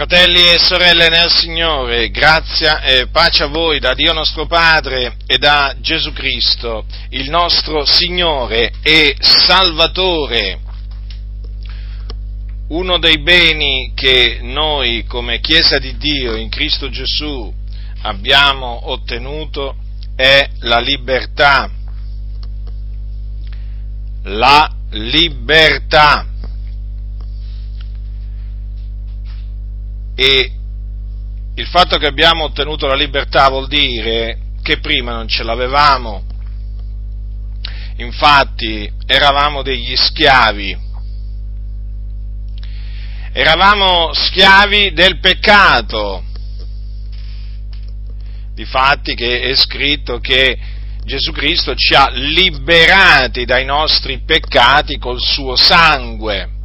Fratelli e sorelle nel Signore, grazia e pace a voi da Dio nostro Padre e da Gesù Cristo, il nostro Signore e Salvatore. Uno dei beni che noi come Chiesa di Dio in Cristo Gesù abbiamo ottenuto è la libertà. La libertà. E il fatto che abbiamo ottenuto la libertà vuol dire che prima non ce l'avevamo. Infatti eravamo degli schiavi. Eravamo schiavi del peccato. Difatti che è scritto che Gesù Cristo ci ha liberati dai nostri peccati col suo sangue.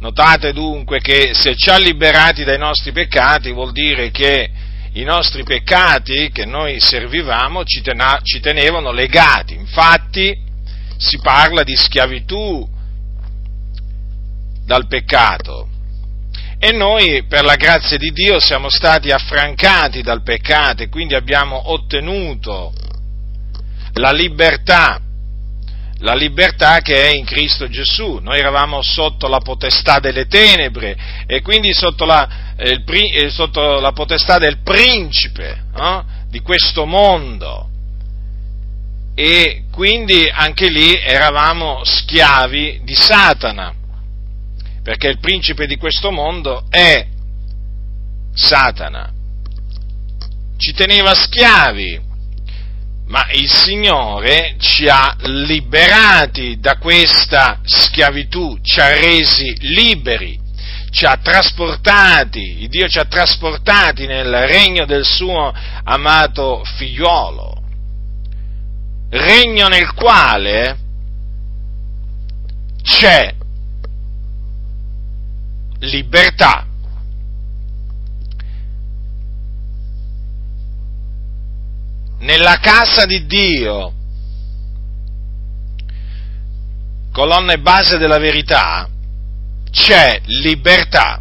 Notate dunque che se ci ha liberati dai nostri peccati vuol dire che i nostri peccati che noi servivamo ci, tena, ci tenevano legati. Infatti si parla di schiavitù dal peccato. E noi, per la grazia di Dio, siamo stati affrancati dal peccato e quindi abbiamo ottenuto la libertà la libertà che è in Cristo Gesù. Noi eravamo sotto la potestà delle tenebre e quindi sotto la, eh, eh, sotto la potestà del principe no? di questo mondo. E quindi anche lì eravamo schiavi di Satana, perché il principe di questo mondo è Satana. Ci teneva schiavi ma il Signore ci ha liberati da questa schiavitù, ci ha resi liberi, ci ha trasportati, Dio ci ha trasportati nel regno del suo amato figliuolo, regno nel quale c'è libertà, nella casa di Dio, colonna e base della verità, c'è libertà.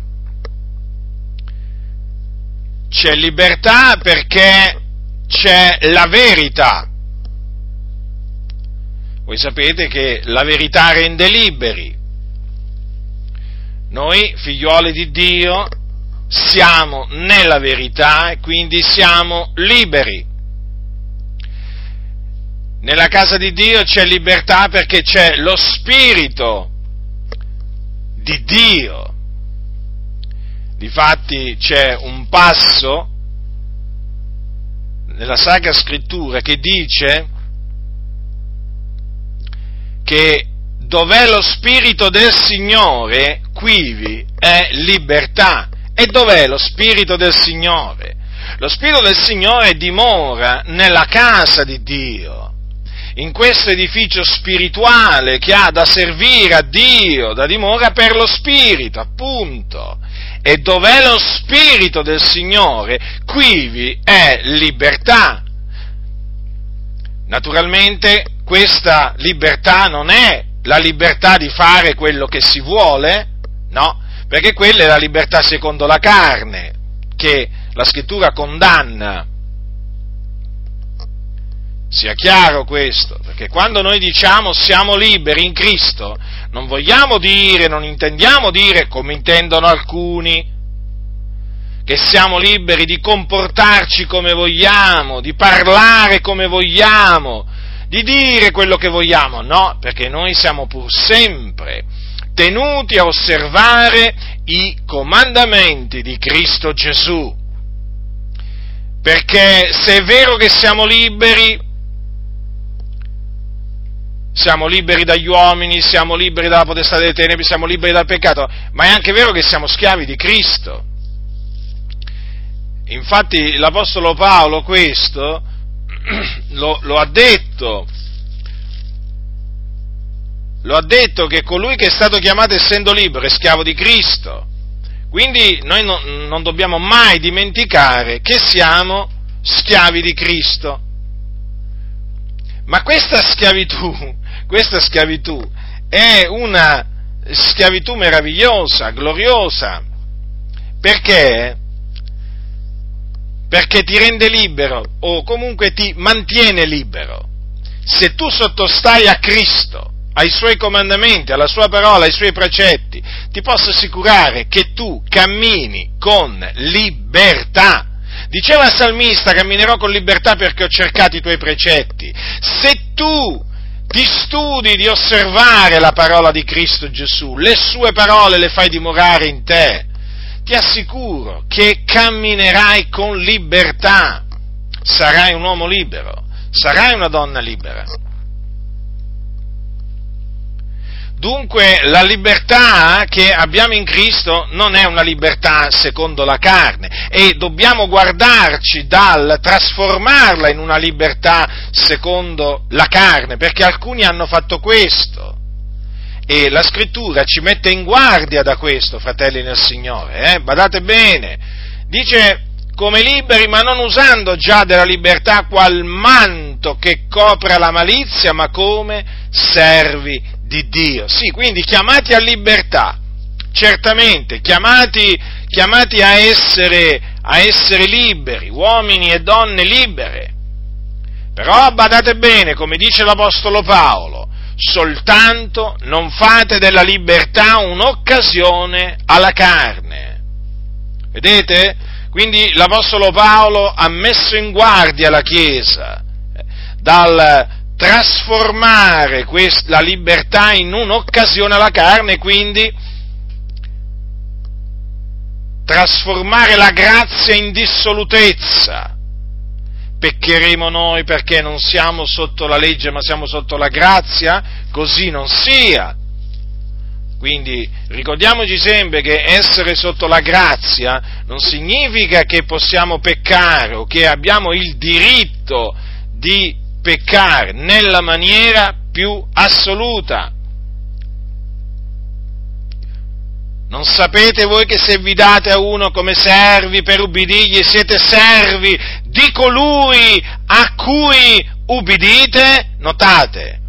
C'è libertà perché c'è la verità. Voi sapete che la verità rende liberi. Noi, figlioli di Dio, siamo nella verità e quindi siamo liberi. Nella casa di Dio c'è libertà perché c'è lo Spirito di Dio. Difatti c'è un passo nella Sacra Scrittura che dice che dov'è lo Spirito del Signore, quivi è libertà. E dov'è lo Spirito del Signore? Lo Spirito del Signore dimora nella casa di Dio in questo edificio spirituale che ha da servire a Dio, da dimora per lo Spirito, appunto. E dov'è lo Spirito del Signore, quivi è libertà. Naturalmente questa libertà non è la libertà di fare quello che si vuole, no, perché quella è la libertà secondo la carne, che la scrittura condanna. Sia chiaro questo, perché quando noi diciamo siamo liberi in Cristo, non vogliamo dire, non intendiamo dire, come intendono alcuni, che siamo liberi di comportarci come vogliamo, di parlare come vogliamo, di dire quello che vogliamo, no, perché noi siamo pur sempre tenuti a osservare i comandamenti di Cristo Gesù. Perché se è vero che siamo liberi, siamo liberi dagli uomini, siamo liberi dalla potestà delle tenebre, siamo liberi dal peccato, ma è anche vero che siamo schiavi di Cristo. Infatti l'Apostolo Paolo questo lo, lo ha detto, lo ha detto che colui che è stato chiamato essendo libero è schiavo di Cristo. Quindi noi no, non dobbiamo mai dimenticare che siamo schiavi di Cristo. Ma questa schiavitù questa schiavitù è una schiavitù meravigliosa, gloriosa, Perché? Perché ti rende libero o comunque ti mantiene libero. Se tu sottostai a Cristo, ai suoi comandamenti, alla sua parola, ai suoi precetti, ti posso assicurare che tu cammini con libertà. Diceva il salmista, camminerò con libertà perché ho cercato i tuoi precetti. Se tu ti studi di osservare la parola di Cristo Gesù, le sue parole le fai dimorare in te, ti assicuro che camminerai con libertà, sarai un uomo libero, sarai una donna libera. Dunque la libertà che abbiamo in Cristo non è una libertà secondo la carne e dobbiamo guardarci dal trasformarla in una libertà secondo la carne, perché alcuni hanno fatto questo. E la scrittura ci mette in guardia da questo, fratelli nel Signore, eh? badate bene. Dice come liberi, ma non usando già della libertà qual manto che copra la malizia, ma come servi di Dio. Sì, quindi chiamati a libertà, certamente, chiamati, chiamati a, essere, a essere liberi, uomini e donne libere. Però badate bene, come dice l'Apostolo Paolo, soltanto non fate della libertà un'occasione alla carne. Vedete? Quindi l'Apostolo Paolo ha messo in guardia la Chiesa eh, dal, trasformare quest- la libertà in un'occasione alla carne, quindi trasformare la grazia in dissolutezza. Peccheremo noi perché non siamo sotto la legge ma siamo sotto la grazia? Così non sia. Quindi ricordiamoci sempre che essere sotto la grazia non significa che possiamo peccare o che abbiamo il diritto di peccare nella maniera più assoluta. Non sapete voi che se vi date a uno come servi per ubbidigli siete servi di colui a cui ubbidite? Notate,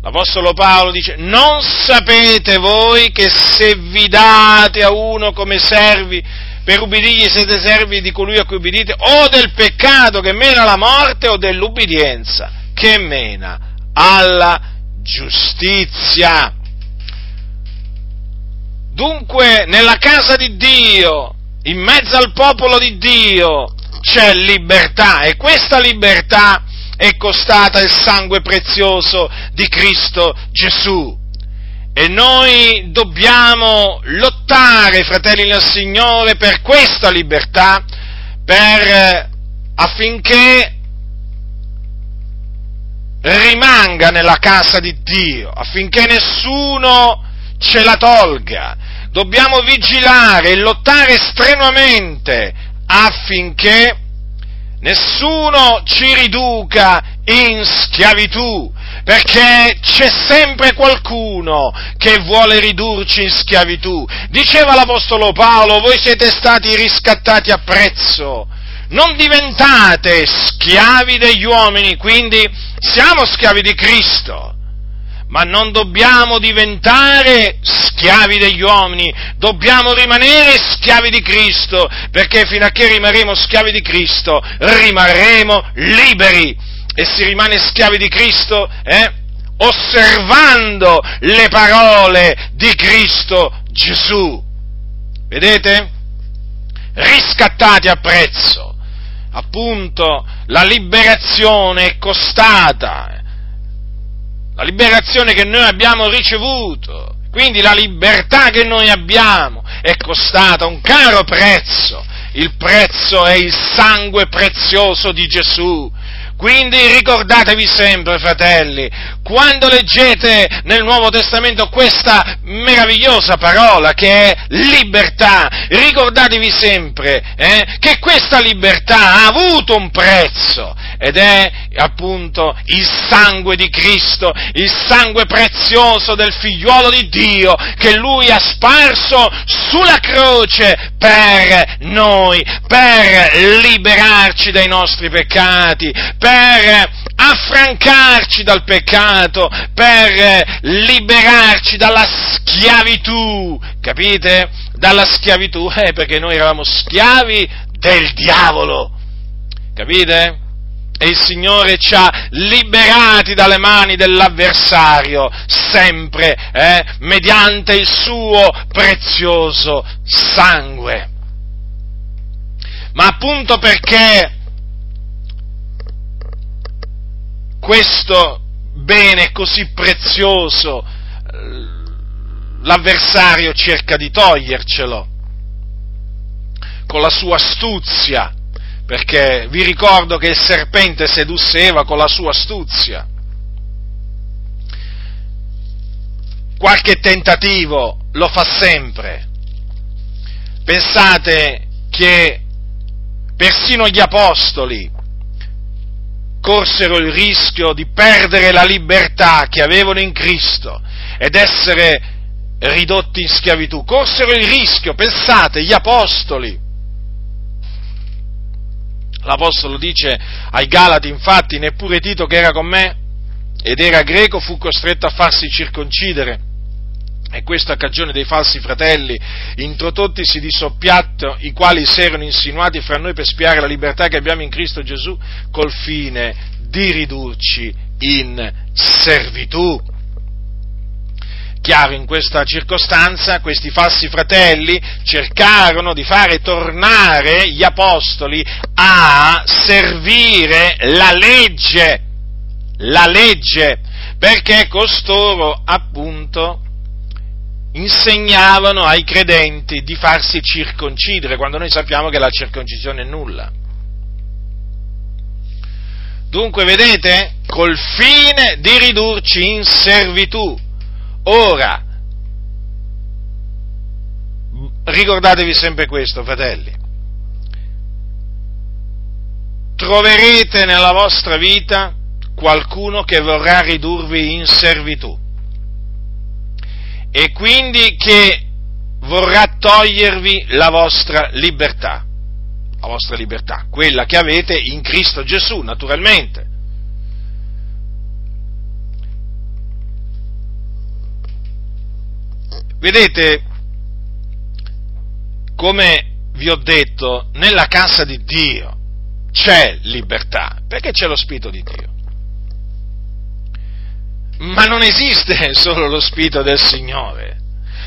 l'Apostolo Paolo dice, non sapete voi che se vi date a uno come servi per ubbidigli siete servi di colui a cui ubbidite, o del peccato che mena alla morte, o dell'ubbidienza che mena alla giustizia. Dunque, nella casa di Dio, in mezzo al popolo di Dio, c'è libertà e questa libertà è costata il sangue prezioso di Cristo Gesù. E noi dobbiamo lottare, fratelli del Signore, per questa libertà, per, affinché rimanga nella casa di Dio, affinché nessuno ce la tolga. Dobbiamo vigilare e lottare strenuamente affinché nessuno ci riduca in schiavitù, perché c'è sempre qualcuno che vuole ridurci in schiavitù. Diceva l'Apostolo Paolo, voi siete stati riscattati a prezzo, non diventate schiavi degli uomini, quindi siamo schiavi di Cristo. Ma non dobbiamo diventare schiavi degli uomini, dobbiamo rimanere schiavi di Cristo, perché fino a che rimarremo schiavi di Cristo rimarremo liberi e si rimane schiavi di Cristo, eh? osservando le parole di Cristo Gesù. Vedete? Riscattati a prezzo. Appunto, la liberazione è costata. La liberazione che noi abbiamo ricevuto. Quindi la libertà che noi abbiamo è costata un caro prezzo. Il prezzo è il sangue prezioso di Gesù quindi ricordatevi sempre, fratelli, quando leggete nel Nuovo Testamento questa meravigliosa parola che è libertà, ricordatevi sempre eh, che questa libertà ha avuto un prezzo ed è appunto il sangue di Cristo, il sangue prezioso del figliuolo di Dio che lui ha sparso sulla croce per noi, per liberarci dai nostri peccati, per affrancarci dal peccato, per liberarci dalla schiavitù, capite? dalla schiavitù? Eh, perché noi eravamo schiavi del diavolo. Capite? E il Signore ci ha liberati dalle mani dell'avversario, sempre, eh, mediante il suo prezioso sangue. Ma appunto perché questo bene così prezioso, l'avversario cerca di togliercelo con la sua astuzia, perché vi ricordo che il serpente sedusse Eva con la sua astuzia. Qualche tentativo lo fa sempre. Pensate che persino gli apostoli corsero il rischio di perdere la libertà che avevano in Cristo ed essere ridotti in schiavitù. Corsero il rischio, pensate, gli apostoli. L'Apostolo dice ai Galati, infatti, neppure Tito che era con me ed era greco fu costretto a farsi circoncidere. E questo a cagione dei falsi fratelli, introdottisi di soppiatto, i quali si erano insinuati fra noi per spiare la libertà che abbiamo in Cristo Gesù, col fine di ridurci in servitù. Chiaro, in questa circostanza questi falsi fratelli cercarono di fare tornare gli apostoli a servire la legge, la legge, perché costoro appunto insegnavano ai credenti di farsi circoncidere, quando noi sappiamo che la circoncisione è nulla. Dunque, vedete, col fine di ridurci in servitù. Ora, ricordatevi sempre questo, fratelli. Troverete nella vostra vita qualcuno che vorrà ridurvi in servitù e quindi che vorrà togliervi la vostra libertà, la vostra libertà, quella che avete in Cristo Gesù, naturalmente. Vedete, come vi ho detto, nella casa di Dio c'è libertà, perché c'è lo Spirito di Dio. Ma non esiste solo lo Spirito del Signore,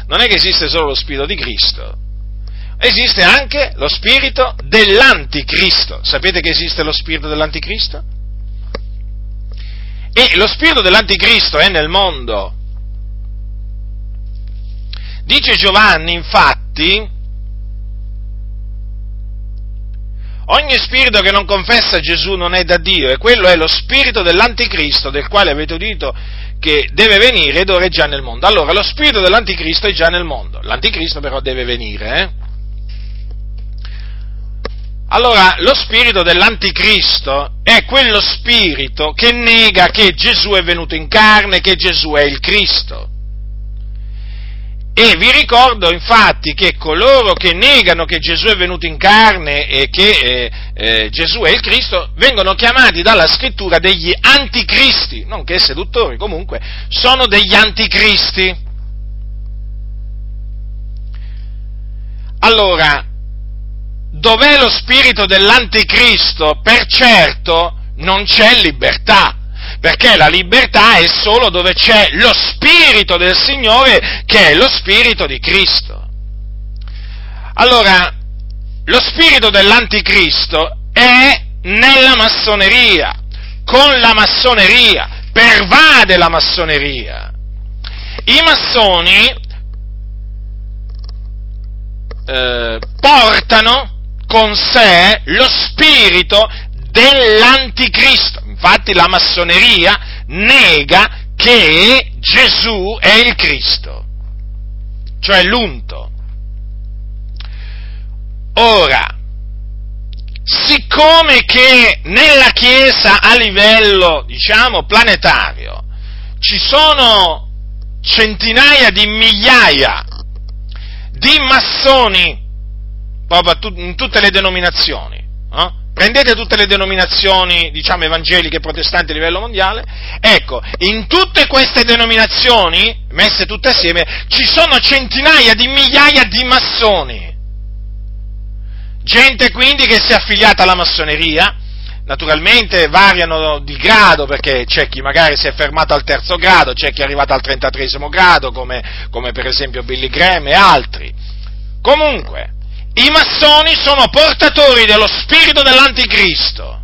non è che esiste solo lo Spirito di Cristo, esiste anche lo Spirito dell'Anticristo. Sapete che esiste lo Spirito dell'Anticristo? E lo Spirito dell'Anticristo è nel mondo. Dice Giovanni, infatti, Ogni spirito che non confessa Gesù non è da Dio e quello è lo spirito dell'anticristo del quale avete udito che deve venire ed ora è già nel mondo. Allora, lo spirito dell'anticristo è già nel mondo, l'anticristo però deve venire. Eh? Allora, lo spirito dell'anticristo è quello spirito che nega che Gesù è venuto in carne, che Gesù è il Cristo. E vi ricordo infatti che coloro che negano che Gesù è venuto in carne e che eh, eh, Gesù è il Cristo vengono chiamati dalla scrittura degli anticristi, non che seduttori, comunque sono degli anticristi. Allora, dov'è lo spirito dell'anticristo? Per certo non c'è libertà perché la libertà è solo dove c'è lo Spirito del Signore, che è lo Spirito di Cristo. Allora, lo Spirito dell'Anticristo è nella massoneria, con la massoneria, pervade la massoneria. I massoni eh, portano con sé lo spirito dell'anticristo. Infatti la massoneria nega che Gesù è il Cristo, cioè l'unto. Ora, siccome che nella Chiesa a livello, diciamo, planetario ci sono centinaia di migliaia di massoni, proprio in tutte le denominazioni, eh? Prendete tutte le denominazioni, diciamo, evangeliche protestanti a livello mondiale, ecco, in tutte queste denominazioni, messe tutte assieme, ci sono centinaia di migliaia di massoni. Gente quindi che si è affiliata alla massoneria, naturalmente variano di grado perché c'è chi magari si è fermato al terzo grado, c'è chi è arrivato al trentatresimo grado come, come per esempio Billy Graham e altri. Comunque, i massoni sono portatori dello spirito dell'anticristo.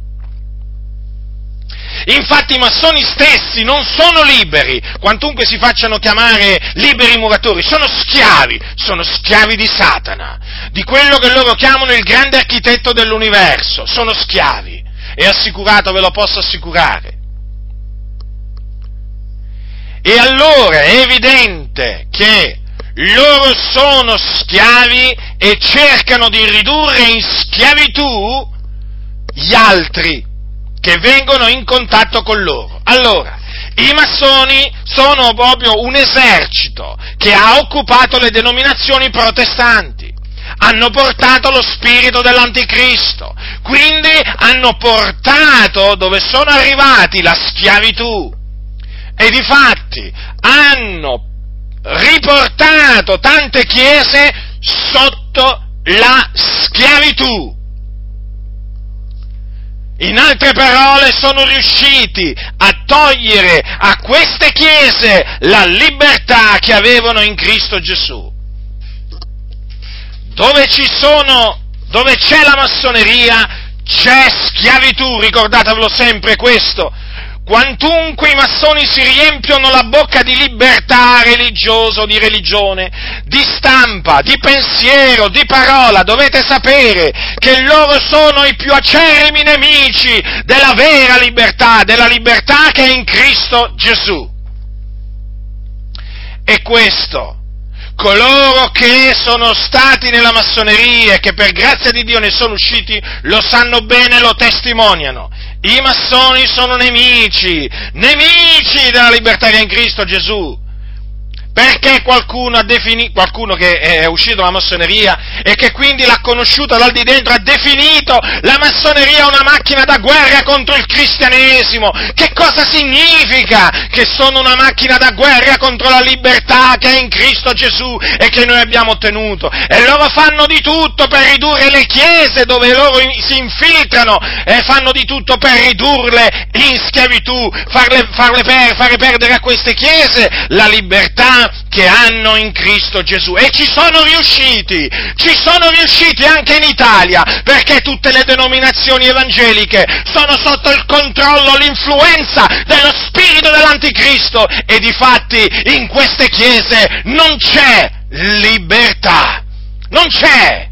Infatti i massoni stessi non sono liberi, quantunque si facciano chiamare liberi muratori, sono schiavi, sono schiavi di Satana, di quello che loro chiamano il grande architetto dell'universo, sono schiavi, è assicurato, ve lo posso assicurare. E allora è evidente che loro sono schiavi e cercano di ridurre in schiavitù gli altri che vengono in contatto con loro. Allora, i massoni sono proprio un esercito che ha occupato le denominazioni protestanti, hanno portato lo spirito dell'anticristo, quindi hanno portato dove sono arrivati la schiavitù. E di fatti hanno riportato tante chiese sotto la schiavitù. In altre parole, sono riusciti a togliere a queste chiese la libertà che avevano in Cristo Gesù. Dove ci sono, dove c'è la massoneria, c'è schiavitù, ricordatevelo sempre questo, quantunque i massoni si riempiono la bocca di libertà religiosa di religione, di stampa, di pensiero, di parola, dovete sapere che loro sono i più acerrimi nemici della vera libertà, della libertà che è in Cristo Gesù. E questo coloro che sono stati nella massoneria e che per grazia di Dio ne sono usciti lo sanno bene e lo testimoniano. I massoni sono nemici, nemici della libertà che è in Cristo Gesù. Perché qualcuno, defini- qualcuno che è uscito dalla massoneria e che quindi l'ha conosciuta dal di dentro ha definito la massoneria una macchina da guerra contro il cristianesimo. Che cosa significa che sono una macchina da guerra contro la libertà che è in Cristo Gesù e che noi abbiamo ottenuto? E loro fanno di tutto per ridurre le chiese dove loro si infiltrano e fanno di tutto per ridurle in schiavitù, farle, farle per, fare perdere a queste chiese la libertà che hanno in Cristo Gesù. E ci sono riusciti, ci sono riusciti anche in Italia, perché tutte le denominazioni evangeliche sono sotto il controllo, l'influenza dello spirito dell'anticristo e di fatti in queste chiese non c'è libertà, non c'è.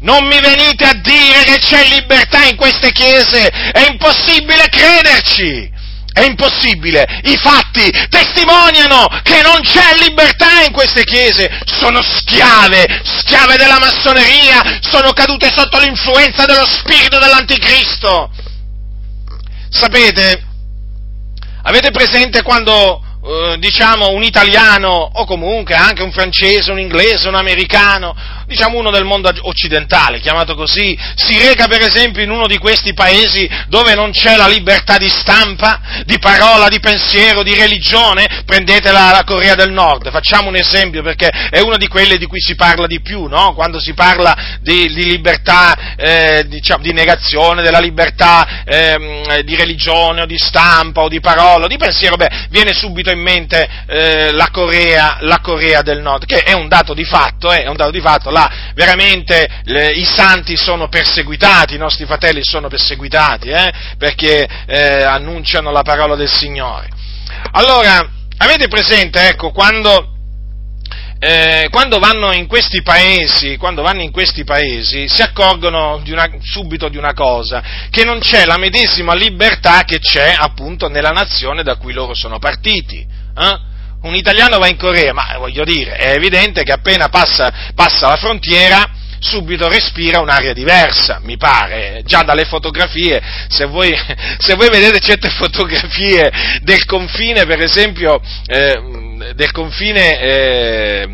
Non mi venite a dire che c'è libertà in queste chiese, è impossibile crederci. È impossibile, i fatti testimoniano che non c'è libertà in queste chiese, sono schiave, schiave della massoneria, sono cadute sotto l'influenza dello spirito dell'anticristo. Sapete, avete presente quando eh, diciamo un italiano o comunque anche un francese, un inglese, un americano, diciamo uno del mondo occidentale, chiamato così, si reca per esempio in uno di questi paesi dove non c'è la libertà di stampa, di parola, di pensiero, di religione, prendete la, la Corea del Nord, facciamo un esempio perché è una di quelle di cui si parla di più, no? quando si parla di, di libertà, eh, diciamo, di negazione della libertà eh, di religione o di stampa o di parola di pensiero, beh, viene subito in mente eh, la, Corea, la, Corea, del Nord, che è un dato di fatto, eh, è un dato di fatto, là veramente le, i santi sono perseguitati, i nostri fratelli sono perseguitati, eh, perché eh, annunciano la parola del Signore. Allora, avete presente, ecco, quando eh, quando vanno in questi paesi, quando vanno in questi paesi, si accorgono di una, subito di una cosa, che non c'è la medesima libertà che c'è appunto nella nazione da cui loro sono partiti. Eh? Un italiano va in Corea, ma voglio dire, è evidente che appena passa, passa la frontiera, subito respira un'aria diversa, mi pare, già dalle fotografie, se voi, se voi vedete certe fotografie del confine, per esempio, eh, del confine eh,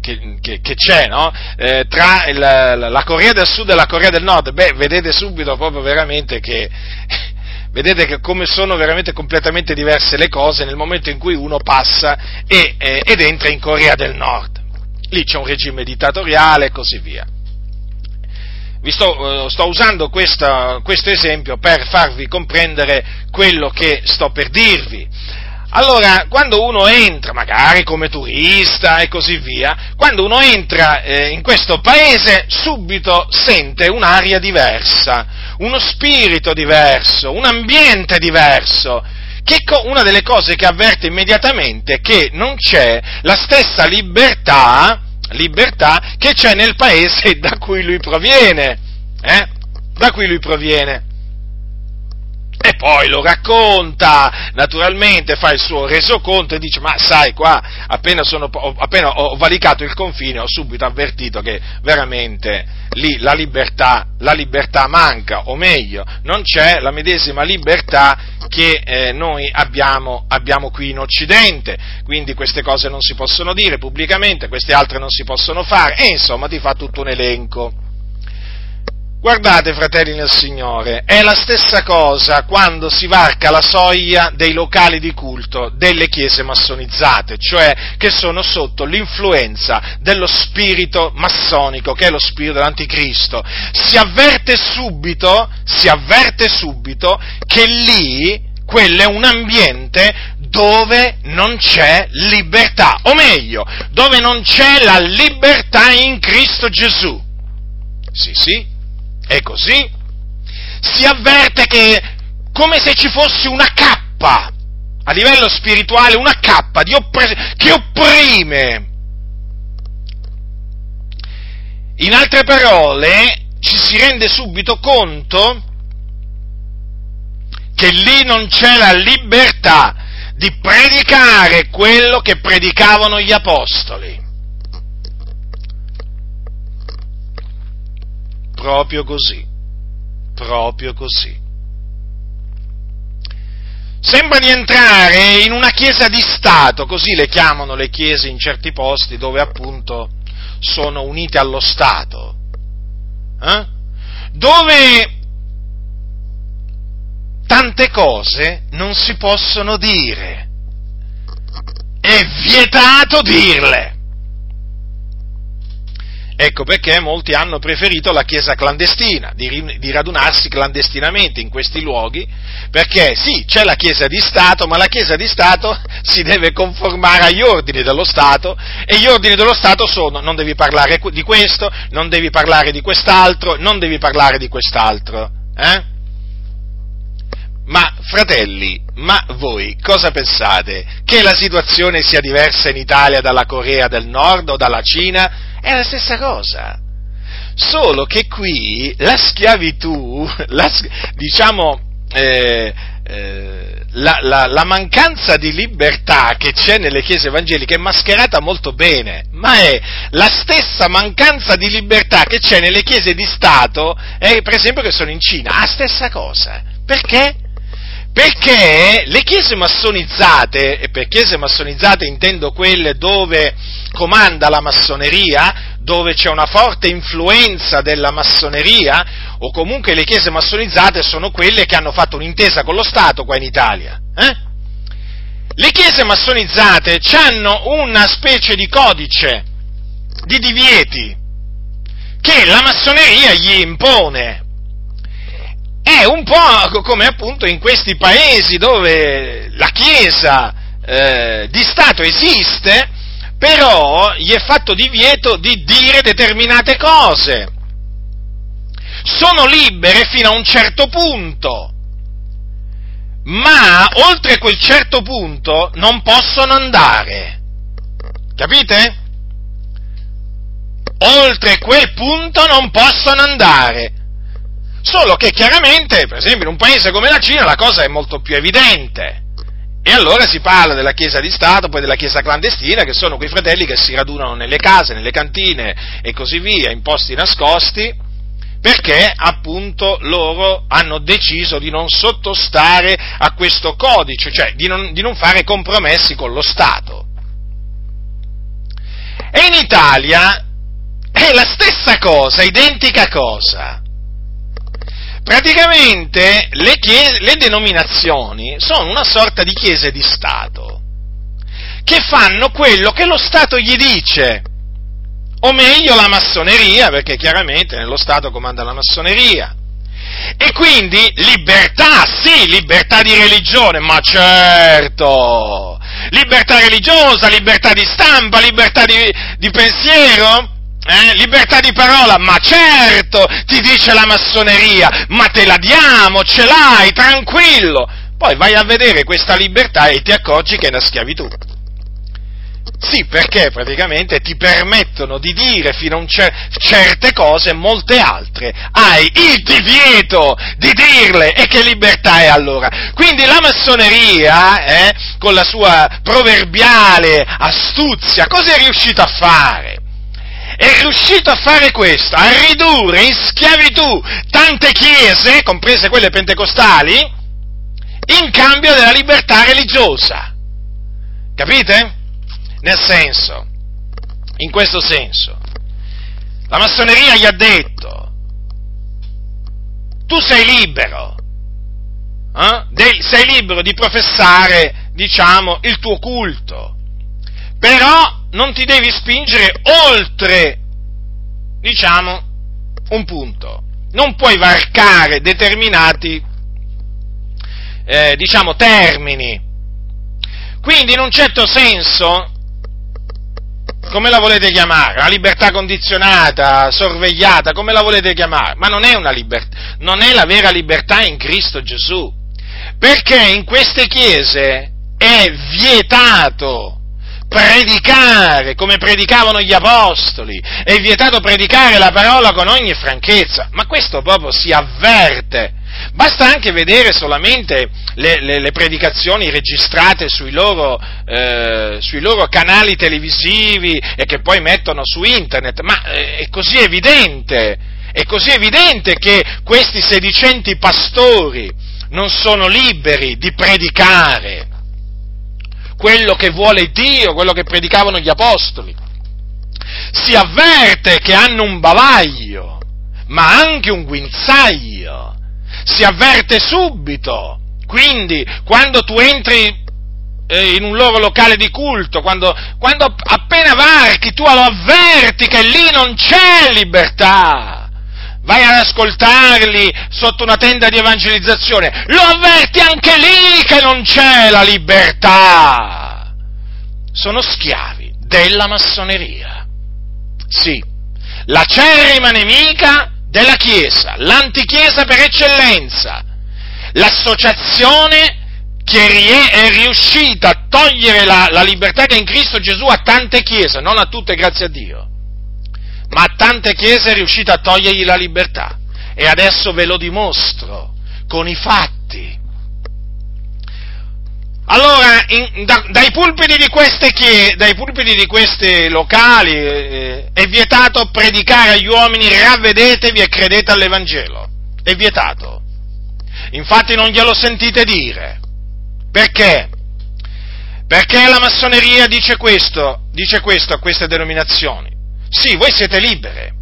che che, che, c'è no? eh, tra il, la Corea del Sud e la Corea del Nord, beh, vedete subito proprio veramente che vedete che come sono veramente completamente diverse le cose nel momento in cui uno passa e, eh, ed entra in Corea del Nord. Lì c'è un regime dittatoriale e così via. Vi sto, eh, sto usando questa, questo esempio per farvi comprendere quello che sto per dirvi. Allora, quando uno entra, magari come turista e così via, quando uno entra eh, in questo paese, subito sente un'aria diversa, uno spirito diverso, un ambiente diverso. Che una delle cose che avverte immediatamente è che non c'è la stessa libertà, libertà che c'è nel paese da cui lui proviene. Eh? Da cui lui proviene. E poi lo racconta, naturalmente fa il suo resoconto e dice, ma sai qua, appena, sono, appena ho valicato il confine ho subito avvertito che veramente lì la libertà, la libertà manca, o meglio, non c'è la medesima libertà che eh, noi abbiamo, abbiamo qui in Occidente, quindi queste cose non si possono dire pubblicamente, queste altre non si possono fare, e insomma ti fa tutto un elenco. Guardate, fratelli nel Signore, è la stessa cosa quando si varca la soglia dei locali di culto delle chiese massonizzate, cioè che sono sotto l'influenza dello spirito massonico, che è lo spirito dell'anticristo. Si avverte subito, si avverte subito che lì quello è un ambiente dove non c'è libertà, o meglio, dove non c'è la libertà in Cristo Gesù. Sì, sì, è così. Si avverte che come se ci fosse una cappa a livello spirituale, una cappa oppres- che opprime. In altre parole, ci si rende subito conto che lì non c'è la libertà di predicare quello che predicavano gli apostoli. Proprio così, proprio così. Sembra di entrare in una chiesa di Stato, così le chiamano le chiese in certi posti dove appunto sono unite allo Stato, eh? dove tante cose non si possono dire, è vietato dirle. Ecco perché molti hanno preferito la chiesa clandestina, di, di, radunarsi clandestinamente in questi luoghi, perché sì, c'è la chiesa di Stato, ma la chiesa di Stato si deve conformare agli ordini dello Stato e gli ordini dello Stato sono non devi parlare di questo, non devi parlare di quest'altro, non devi parlare di quest'altro. Eh? Ma fratelli, ma voi cosa pensate? Che la situazione sia diversa in Italia dalla Corea del Nord o dalla Cina? È la stessa cosa. Solo che qui la schiavitù, la, diciamo, eh, eh, la, la, la, mancanza di libertà che c'è nelle chiese evangeliche è mascherata molto bene, ma è la stessa mancanza di libertà che c'è nelle chiese di Stato, eh, per esempio che sono in Cina, la stessa cosa. Perché? Perché le chiese massonizzate, e per chiese massonizzate intendo quelle dove comanda la massoneria, dove c'è una forte influenza della massoneria, o comunque le chiese massonizzate sono quelle che hanno fatto un'intesa con lo Stato qua in Italia. Eh? Le chiese massonizzate hanno una specie di codice di divieti che la massoneria gli impone è un po' come appunto in questi paesi dove la Chiesa eh, di Stato esiste, però gli è fatto divieto di dire determinate cose. Sono libere fino a un certo punto, ma oltre quel certo punto non possono andare. Capite? Oltre quel punto non possono andare. Solo che chiaramente, per esempio, in un paese come la Cina la cosa è molto più evidente. E allora si parla della Chiesa di Stato, poi della Chiesa clandestina, che sono quei fratelli che si radunano nelle case, nelle cantine e così via, in posti nascosti, perché appunto loro hanno deciso di non sottostare a questo codice, cioè di non, di non fare compromessi con lo Stato. E in Italia è la stessa cosa, identica cosa. Praticamente le, chiese, le denominazioni sono una sorta di chiese di Stato, che fanno quello che lo Stato gli dice, o meglio la massoneria, perché chiaramente nello Stato comanda la massoneria. E quindi libertà, sì, libertà di religione, ma certo, libertà religiosa, libertà di stampa, libertà di, di pensiero, eh? Libertà di parola, ma certo, ti dice la massoneria, ma te la diamo, ce l'hai, tranquillo. Poi vai a vedere questa libertà e ti accorgi che è una schiavitù. Sì, perché praticamente ti permettono di dire fino a un cer- certe cose, molte altre. Hai il divieto di dirle e che libertà è allora? Quindi la massoneria, eh, con la sua proverbiale astuzia, cosa è riuscita a fare? È riuscito a fare questo, a ridurre in schiavitù tante chiese, comprese quelle pentecostali, in cambio della libertà religiosa. Capite? Nel senso, in questo senso, la massoneria gli ha detto, tu sei libero, eh? sei libero di professare, diciamo, il tuo culto, però non ti devi spingere oltre, diciamo, un punto. Non puoi varcare determinati, eh, diciamo, termini. Quindi, in un certo senso, come la volete chiamare? Una libertà condizionata, sorvegliata, come la volete chiamare? Ma non è una libertà, non è la vera libertà in Cristo Gesù. Perché in queste chiese è vietato predicare come predicavano gli apostoli, è vietato predicare la parola con ogni franchezza, ma questo proprio si avverte. Basta anche vedere solamente le, le, le predicazioni registrate sui loro, eh, sui loro, canali televisivi e che poi mettono su internet, ma eh, è così evidente, è così evidente che questi sedicenti pastori non sono liberi di predicare quello che vuole Dio, quello che predicavano gli apostoli. Si avverte che hanno un bavaglio, ma anche un guinzaglio si avverte subito. Quindi, quando tu entri eh, in un loro locale di culto, quando, quando appena varchi tu lo avverti che lì non c'è libertà. Vai ad ascoltarli sotto una tenda di evangelizzazione, lo avverti anche lì che non c'è la libertà. Sono schiavi della massoneria. Sì, la cerima nemica della Chiesa, l'antichiesa per eccellenza, l'associazione che è riuscita a togliere la, la libertà che è in Cristo Gesù a tante chiese, non a tutte grazie a Dio, ma a tante chiese è riuscita a togliergli la libertà. E adesso ve lo dimostro con i fatti. Allora, in, da, dai, pulpiti di queste chiese, dai pulpiti di questi locali eh, è vietato predicare agli uomini ravvedetevi e credete all'Evangelo. È vietato. Infatti non glielo sentite dire. Perché? Perché la massoneria dice questo, dice questo a queste denominazioni. Sì, voi siete libere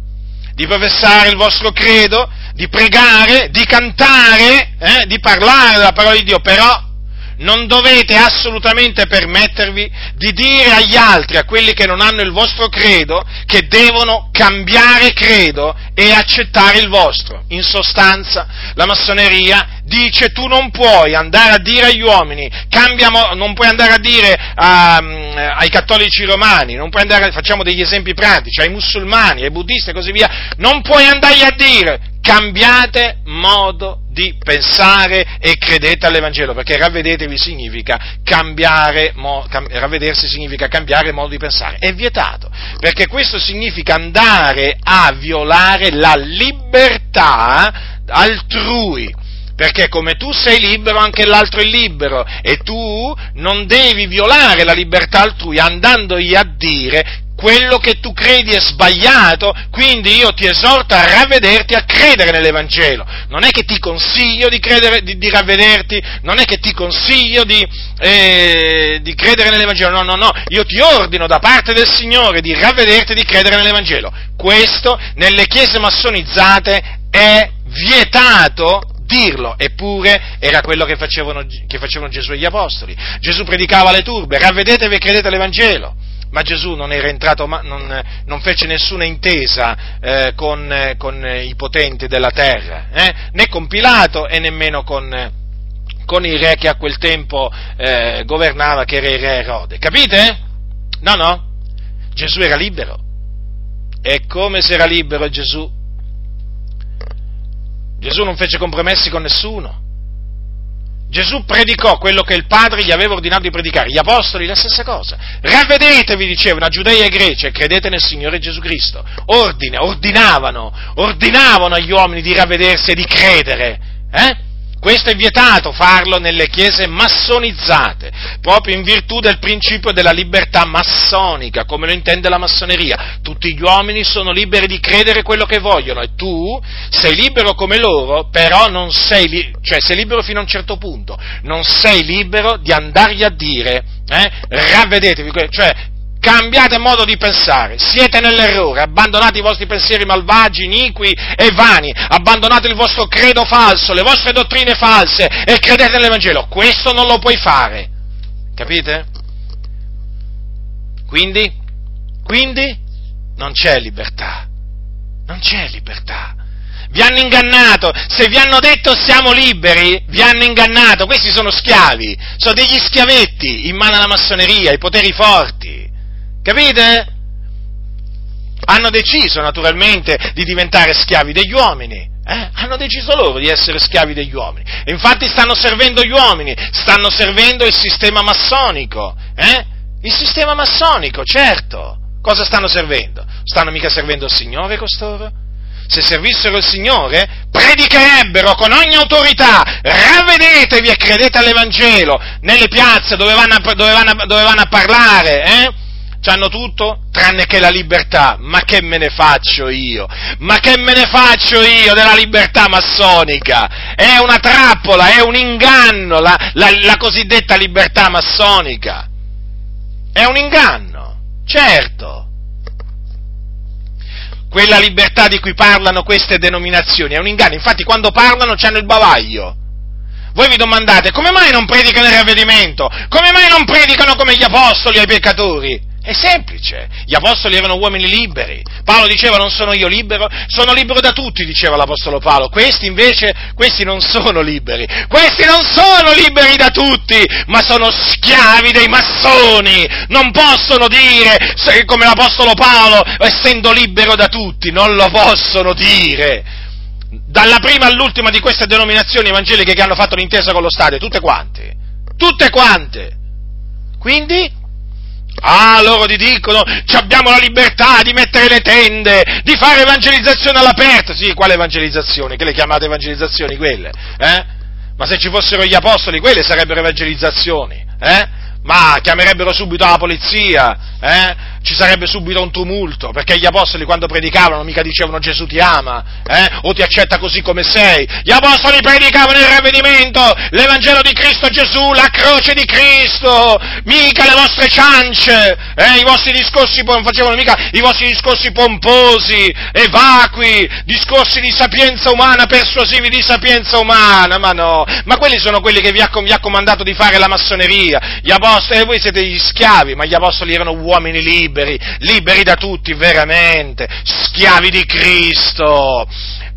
di professare il vostro credo, di pregare, di cantare, eh, di parlare della parola di Dio, però non dovete assolutamente permettervi di dire agli altri, a quelli che non hanno il vostro credo, che devono cambiare credo e accettare il vostro. In sostanza, la massoneria dice tu non puoi andare a dire agli uomini, cambia, non puoi andare a dire a, mm, ai cattolici romani, andare, facciamo degli esempi pratici, ai musulmani, ai buddisti e così via, non puoi andargli a dire cambiate modo di pensare e credete all'Evangelo, perché ravvedetevi significa cambiare, cam, ravvedersi significa cambiare modo di pensare. È vietato, perché questo significa andare a violare la libertà altrui. Perché come tu sei libero anche l'altro è libero. E tu non devi violare la libertà altrui andandogli a dire quello che tu credi è sbagliato, quindi io ti esorto a ravvederti, a credere nell'Evangelo. non è che ti consiglio di, credere, di, di ravvederti, non è che ti consiglio di, eh, di credere nell'Evangelo, no, no, no, io ti ordino da parte del Signore di ravvederti e di credere nell'Evangelo. Questo nelle chiese massonizzate è vietato dirlo, eppure era quello che facevano, che facevano Gesù e gli Apostoli. Gesù predicava alle turbe, ravvedetevi e credete all'Evangelo ma Gesù non era entrato, non, non fece nessuna intesa eh, con, con, i potenti della terra, eh? né con Pilato e nemmeno con, con, il re che a quel tempo eh, governava, che era il re Erode. Capite? No, no, Gesù era libero. E come se era libero Gesù? Gesù non fece compromessi con nessuno. Gesù predicò quello che il Padre gli aveva ordinato di predicare, gli apostoli la stessa cosa. Ravvedetevi, dicevano, a Giudea e Grecia e credete nel Signore Gesù Cristo. Ordine, ordinavano, ordinavano agli uomini di ravvedersi e di credere. Eh? Questo è vietato farlo nelle chiese massonizzate, proprio in virtù del principio della libertà massonica, come lo intende la massoneria. Tutti gli uomini sono liberi di credere quello che vogliono e tu sei libero come loro, però non sei, li- cioè sei libero fino a un certo punto, non sei libero di andargli a dire, eh, ravvedetevi, cioè cambiate modo di pensare, siete nell'errore, abbandonate i vostri pensieri malvagi, iniqui e vani, abbandonate il vostro credo falso, le vostre dottrine false e credete nell'Evangelo. Questo non lo puoi fare. Capite? Quindi, quindi non c'è libertà. Non c'è libertà. Vi hanno ingannato, se vi hanno detto siamo liberi, vi hanno ingannato, questi sono schiavi, sono degli schiavetti in mano alla massoneria, ai poteri forti. Capite? Hanno deciso naturalmente di diventare schiavi degli uomini. Eh? Hanno deciso loro di essere schiavi degli uomini. E infatti stanno servendo gli uomini, stanno servendo il sistema massonico. Eh? Il sistema massonico, certo. Cosa stanno servendo? Stanno mica servendo il Signore costoro? Se servissero il Signore, predicherebbero con ogni autorità, ravvedetevi e credete all'Evangelo, nelle piazze dove vanno a, dove vanno a, dove vanno a parlare, eh? C'hanno tutto tranne che la libertà. Ma che me ne faccio io? Ma che me ne faccio io della libertà massonica? È una trappola, è un inganno la, la, la cosiddetta libertà massonica. È un inganno, certo. Quella libertà di cui parlano queste denominazioni è un inganno. Infatti quando parlano c'hanno il bavaglio. Voi vi domandate come mai non predicano il ravvedimento? Come mai non predicano come gli apostoli ai peccatori? È semplice, gli apostoli erano uomini liberi. Paolo diceva non sono io libero, sono libero da tutti, diceva l'apostolo Paolo. Questi invece, questi non sono liberi. Questi non sono liberi da tutti, ma sono schiavi dei massoni. Non possono dire, come l'apostolo Paolo, essendo libero da tutti, non lo possono dire. Dalla prima all'ultima di queste denominazioni evangeliche che hanno fatto l'intesa con lo Stato, tutte quante. Tutte quante. Quindi, Ah, loro ti dicono, abbiamo la libertà di mettere le tende, di fare evangelizzazione all'aperto. Sì, quale evangelizzazione? Che le chiamate evangelizzazioni quelle? Eh? Ma se ci fossero gli apostoli, quelle sarebbero evangelizzazioni, eh? Ma chiamerebbero subito la polizia, eh? ci sarebbe subito un tumulto, perché gli apostoli quando predicavano mica dicevano Gesù ti ama, eh? o ti accetta così come sei. Gli apostoli predicavano il ravvedimento, l'Evangelo di Cristo Gesù, la croce di Cristo, mica le vostre ciance, eh? i vostri discorsi, non facevano mica i vostri discorsi pomposi e vacui, discorsi di sapienza umana, persuasivi di sapienza umana, ma no, ma quelli sono quelli che vi ha, vi ha comandato di fare la massoneria, gli apostoli, e voi siete gli schiavi, ma gli apostoli erano uomini liberi, liberi da tutti veramente, schiavi di Cristo.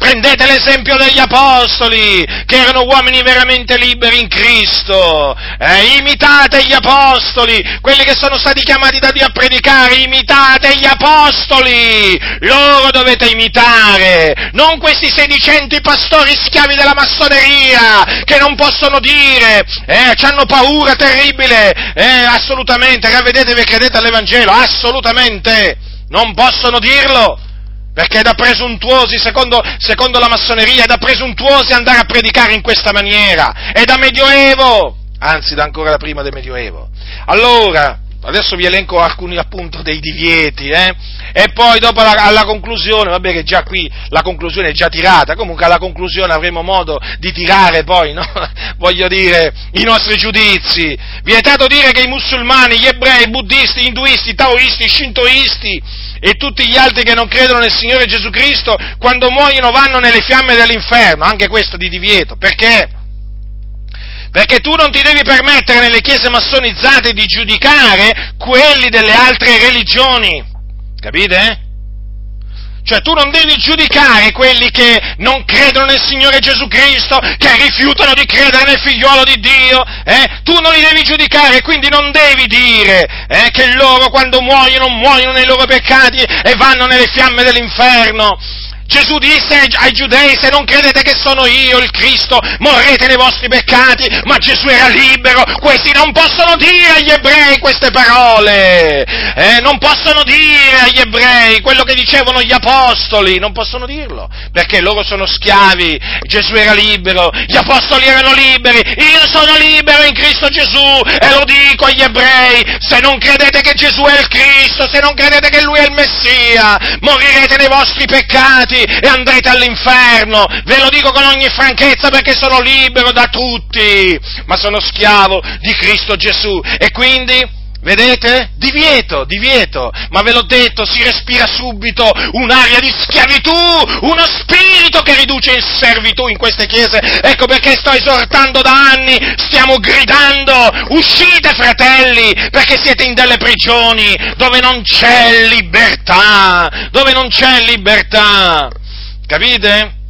Prendete l'esempio degli apostoli, che erano uomini veramente liberi in Cristo. Eh, imitate gli apostoli, quelli che sono stati chiamati da Dio a predicare, imitate gli apostoli. Loro dovete imitare, non questi sedicenti pastori schiavi della massoneria, che non possono dire, eh, hanno paura terribile, eh, assolutamente, ravvedetevi e credete all'Evangelo, assolutamente, non possono dirlo perché è da presuntuosi, secondo, secondo, la massoneria, è da presuntuosi andare a predicare in questa maniera, è da medioevo, anzi da ancora da prima del medioevo. Allora, adesso vi elenco alcuni appunto dei divieti, eh? e poi dopo alla, alla, conclusione, vabbè che già qui la conclusione è già tirata, comunque alla conclusione avremo modo di tirare poi, no? voglio dire, i nostri giudizi. Vietato dire che i musulmani, gli ebrei, i buddisti, gli induisti, i taoisti, i shintoisti e tutti gli altri che non credono nel Signore Gesù Cristo, quando muoiono vanno nelle fiamme dell'inferno, anche questo di divieto, perché? perché tu non ti devi permettere nelle chiese massonizzate di giudicare quelli delle altre religioni, capite? Cioè tu non devi giudicare quelli che non credono nel Signore Gesù Cristo, che rifiutano di credere nel figliuolo di Dio, eh? tu non li devi giudicare, quindi non devi dire eh, che loro quando muoiono muoiono nei loro peccati e vanno nelle fiamme dell'inferno. Gesù disse ai giudei, se non credete che sono io il Cristo, morrete nei vostri peccati, ma Gesù era libero, questi non possono dire agli ebrei queste parole, eh, non possono dire agli ebrei quello che dicevano gli apostoli, non possono dirlo, perché loro sono schiavi, Gesù era libero, gli apostoli erano liberi, io sono libero in Cristo Gesù e lo dico agli ebrei, se non credete che Gesù è il Cristo, se non credete che Lui è il Messia, morirete nei vostri peccati e andrete all'inferno, ve lo dico con ogni franchezza perché sono libero da tutti, ma sono schiavo di Cristo Gesù. E quindi Vedete? Divieto, divieto. Ma ve l'ho detto, si respira subito un'aria di schiavitù, uno spirito che riduce in servitù in queste chiese. Ecco perché sto esortando da anni, stiamo gridando, uscite fratelli, perché siete in delle prigioni dove non c'è libertà, dove non c'è libertà. Capite?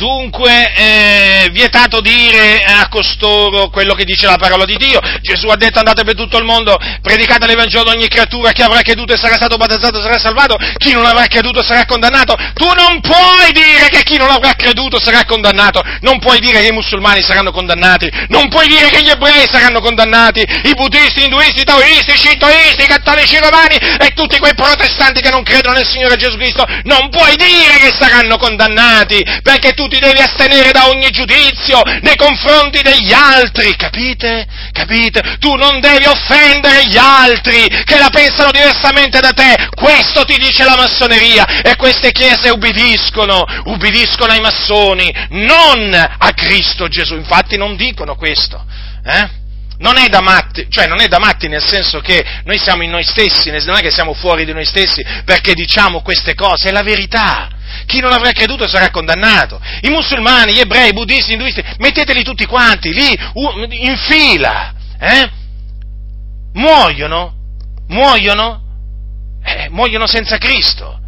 Dunque, eh, vietato dire a costoro quello che dice la parola di Dio. Gesù ha detto andate per tutto il mondo, predicate l'Evangelo ad ogni creatura, chi avrà creduto e sarà stato battezzato sarà salvato, chi non avrà creduto sarà condannato. Tu non puoi dire che chi non avrà creduto sarà condannato, non puoi dire che i musulmani saranno condannati, non puoi dire che gli ebrei saranno condannati, i buddisti, induisti, taoisti, shintoisti, i cattolici romani e tutti quei protestanti che non credono nel Signore Gesù Cristo, non puoi dire che saranno condannati, perché tu ti devi astenere da ogni giudizio nei confronti degli altri, capite? Capite? Tu non devi offendere gli altri che la pensano diversamente da te, questo ti dice la massoneria e queste chiese ubbidiscono, ubbidiscono ai massoni, non a Cristo Gesù, infatti non dicono questo. Eh? non è da matti, cioè non è da matti nel senso che noi siamo in noi stessi, non è che siamo fuori di noi stessi perché diciamo queste cose, è la verità. Chi non avrà creduto sarà condannato. I musulmani, gli ebrei, i buddisti, i induisti, metteteli tutti quanti lì in fila, eh? Muoiono, muoiono, eh, muoiono senza Cristo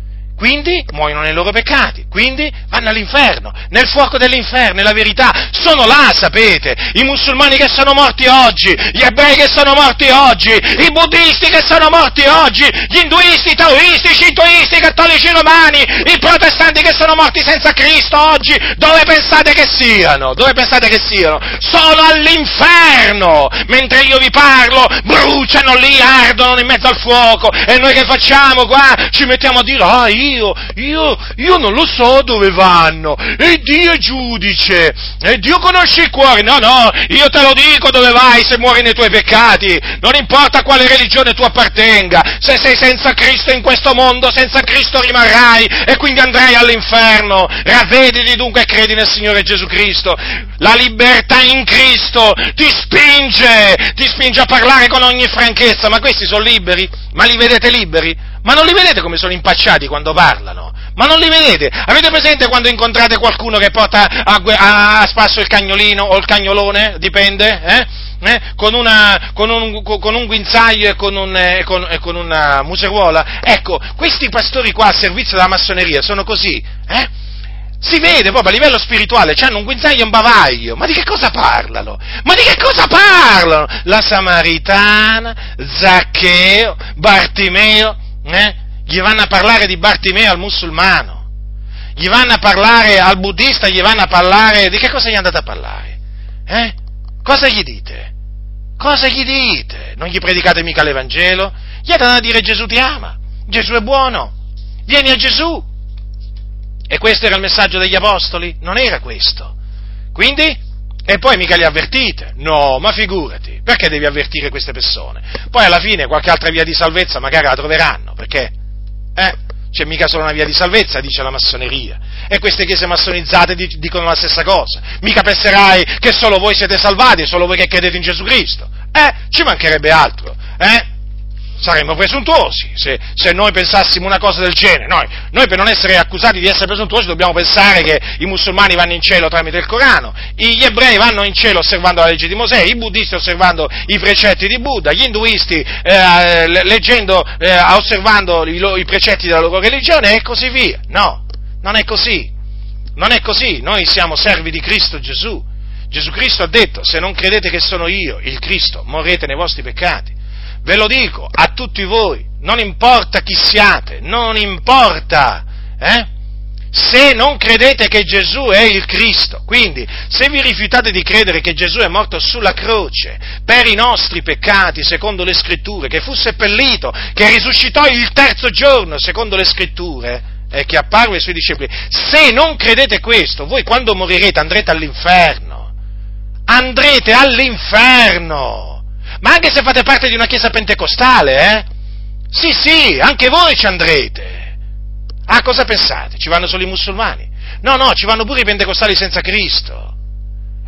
quindi muoiono nei loro peccati, quindi vanno all'inferno, nel fuoco dell'inferno, è la verità, sono là, sapete, i musulmani che sono morti oggi, gli ebrei che sono morti oggi, i buddisti che sono morti oggi, gli induisti, i taoisti, i shintoisti, i cattolici romani, i protestanti che sono morti senza Cristo oggi, dove pensate che siano? Dove pensate che siano? Sono all'inferno, mentre io vi parlo, bruciano lì, ardono in mezzo al fuoco, e noi che facciamo qua? Ci mettiamo a dire, ah, io Dio, io, io non lo so dove vanno, e Dio è giudice, e Dio conosce il cuore, no, no, io te lo dico dove vai se muori nei tuoi peccati, non importa a quale religione tu appartenga, se sei senza Cristo in questo mondo, senza Cristo rimarrai e quindi andrai all'inferno, ravvediti dunque e credi nel Signore Gesù Cristo, la libertà in Cristo ti spinge, ti spinge a parlare con ogni franchezza, ma questi sono liberi? Ma li vedete liberi? Ma non li vedete come sono impacciati quando parlano? Ma non li vedete? Avete presente quando incontrate qualcuno che porta a, a, a spasso il cagnolino o il cagnolone? Dipende, eh? Eh? Con, una, con, un, con, un, guinzaglio e con, un, e, con, con, una museruola. Ecco, questi pastori qua a servizio della massoneria sono così, eh? Si vede proprio a livello spirituale, hanno un guinzaglio e un bavaglio. Ma di che cosa parlano? Ma di che cosa parlano? La Samaritana, Zaccheo, Bartimeo, eh? gli vanno a parlare di Bartimeo al musulmano, gli vanno a parlare al buddista, gli vanno a parlare di che cosa gli andate a parlare? Eh? Cosa gli dite? Cosa gli dite? Non gli predicate mica l'Evangelo? Gli andate a dire Gesù ti ama, Gesù è buono, vieni a Gesù. E questo era il messaggio degli apostoli? Non era questo. Quindi E poi mica li avvertite? No, ma figurati, perché devi avvertire queste persone? Poi alla fine qualche altra via di salvezza magari la troveranno, perché? Eh? C'è mica solo una via di salvezza, dice la massoneria. E queste chiese massonizzate dicono la stessa cosa. Mica penserai che solo voi siete salvati, solo voi che credete in Gesù Cristo. Eh, ci mancherebbe altro. Eh? Saremmo presuntuosi se, se, noi pensassimo una cosa del genere. Noi, noi, per non essere accusati di essere presuntuosi dobbiamo pensare che i musulmani vanno in cielo tramite il Corano, gli ebrei vanno in cielo osservando la legge di Mosè, i buddisti osservando i precetti di Buddha, gli induisti eh, leggendo, eh, osservando i, i precetti della loro religione e così via. No, non è così. Non è così, noi siamo servi di Cristo Gesù. Gesù Cristo ha detto, se non credete che sono io, il Cristo, morrete nei vostri peccati. Ve lo dico a tutti voi, non importa chi siate, non importa, eh? se non credete che Gesù è il Cristo. Quindi, se vi rifiutate di credere che Gesù è morto sulla croce per i nostri peccati, secondo le scritture, che fu seppellito, che risuscitò il terzo giorno, secondo le scritture, e che apparve ai suoi discepoli, se non credete questo, voi quando morirete andrete all'inferno. Andrete all'inferno ma anche se fate parte di una chiesa pentecostale, eh? Sì, sì, anche voi ci andrete. Ah, cosa pensate? Ci vanno solo i musulmani? No, no, ci vanno pure i pentecostali senza Cristo.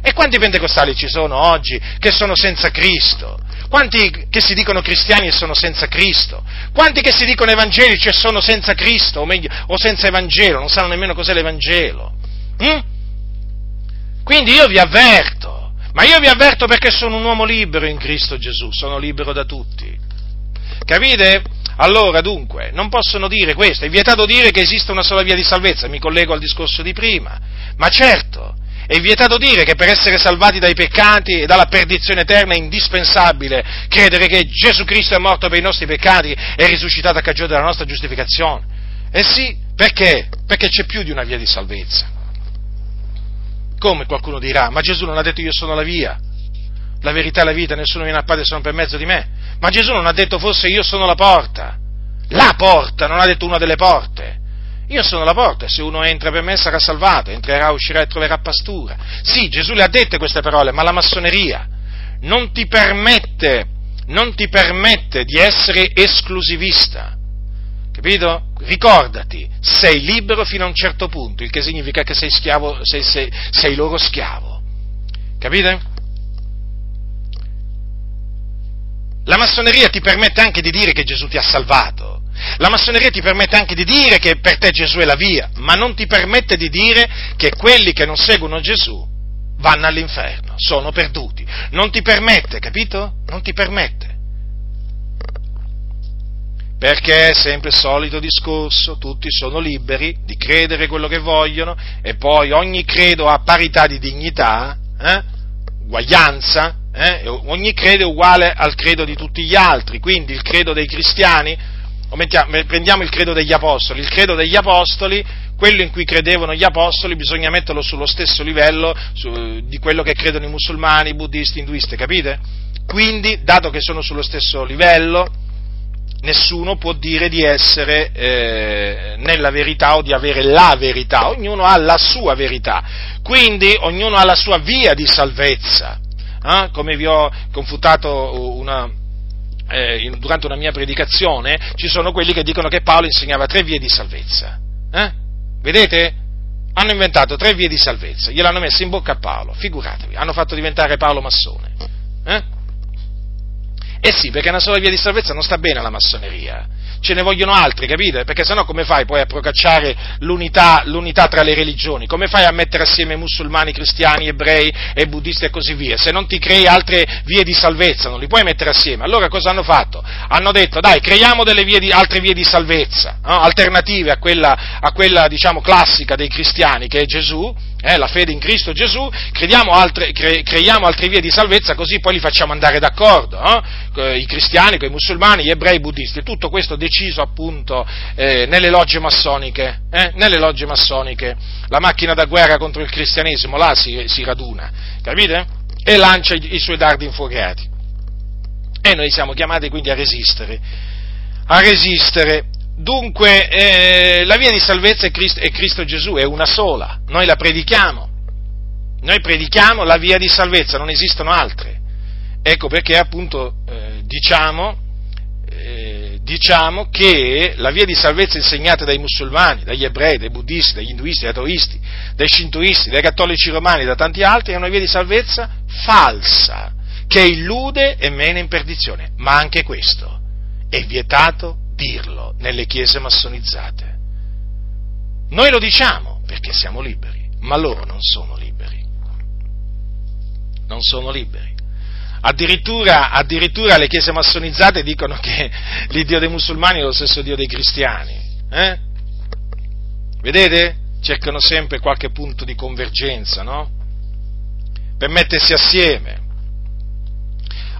E quanti pentecostali ci sono oggi che sono senza Cristo? Quanti che si dicono cristiani e sono senza Cristo? Quanti che si dicono evangelici e sono senza Cristo, o, meglio, o senza Evangelo, non sanno nemmeno cos'è l'Evangelo? Hm? Quindi io vi avverto, ma io vi avverto perché sono un uomo libero in Cristo Gesù, sono libero da tutti. Capite? Allora, dunque, non possono dire questo, è vietato dire che esiste una sola via di salvezza, mi collego al discorso di prima, ma certo, è vietato dire che per essere salvati dai peccati e dalla perdizione eterna è indispensabile credere che Gesù Cristo è morto per i nostri peccati e risuscitato a cagione della nostra giustificazione. Eh sì, perché? Perché c'è più di una via di salvezza. Come qualcuno dirà? Ma Gesù non ha detto io sono la via, la verità e la vita, nessuno viene a Padre se non per mezzo di me. Ma Gesù non ha detto forse io sono la porta, la porta, non ha detto una delle porte. Io sono la porta, se uno entra per me sarà salvato, entrerà, uscirà e troverà pastura. Sì, Gesù le ha dette queste parole, ma la massoneria non ti permette, non ti permette di essere esclusivista. Capito? Ricordati, sei libero fino a un certo punto, il che significa che sei schiavo, sei, sei, sei loro schiavo. Capite? La massoneria ti permette anche di dire che Gesù ti ha salvato. La massoneria ti permette anche di dire che per te Gesù è la via, ma non ti permette di dire che quelli che non seguono Gesù vanno all'inferno, sono perduti. Non ti permette, capito? Non ti permette perché è sempre il solito discorso, tutti sono liberi di credere quello che vogliono e poi ogni credo ha parità di dignità, eh? uguaglianza, eh? ogni credo è uguale al credo di tutti gli altri, quindi il credo dei cristiani, prendiamo il credo degli apostoli, il credo degli apostoli, quello in cui credevano gli apostoli, bisogna metterlo sullo stesso livello su, di quello che credono i musulmani, i buddisti, i induisti, capite? Quindi, dato che sono sullo stesso livello, nessuno può dire di essere eh, nella verità o di avere la verità, ognuno ha la sua verità, quindi ognuno ha la sua via di salvezza. Eh? Come vi ho confutato una, eh, durante una mia predicazione, ci sono quelli che dicono che Paolo insegnava tre vie di salvezza. Eh? Vedete? Hanno inventato tre vie di salvezza, gliel'hanno messa in bocca a Paolo, figuratevi, hanno fatto diventare Paolo massone. Eh? Sì, perché una sola via di salvezza non sta bene alla massoneria. Ce ne vogliono altre, capite? Perché sennò come fai poi a procacciare l'unità, l'unità, tra le religioni? Come fai a mettere assieme musulmani, cristiani, ebrei e buddisti e così via? Se non ti crei altre vie di salvezza, non li puoi mettere assieme. Allora cosa hanno fatto? Hanno detto, dai, creiamo delle vie di, altre vie di salvezza, no? alternative a quella, a quella, diciamo, classica dei cristiani, che è Gesù, eh, la fede in Cristo Gesù, altre, cre, creiamo altre vie di salvezza così poi li facciamo andare d'accordo, eh? i cristiani, i musulmani, gli ebrei, i buddisti, tutto questo deciso appunto eh, nelle, logge massoniche, eh? nelle logge massoniche, la macchina da guerra contro il cristianesimo là si, si raduna, capite? E lancia i, i suoi dardi infuocati. E noi siamo chiamati quindi a resistere, a resistere Dunque, eh, la via di salvezza è Cristo, è Cristo Gesù, è una sola, noi la predichiamo, Noi predichiamo la via di salvezza, non esistono altre. Ecco perché appunto eh, diciamo, eh, diciamo, che la via di salvezza insegnata dai musulmani, dagli ebrei, dai buddisti, dagli induisti, dai taoisti, dai shintoisti, dai cattolici romani, da tanti altri, è una via di salvezza falsa, che illude e mena in perdizione. Ma anche questo è vietato dirlo nelle chiese massonizzate. Noi lo diciamo perché siamo liberi, ma loro non sono liberi. Non sono liberi. Addirittura, addirittura, le chiese massonizzate dicono che l'Iddio dei musulmani è lo stesso Dio dei cristiani. Eh? Vedete? Cercano sempre qualche punto di convergenza, no? Per mettersi assieme.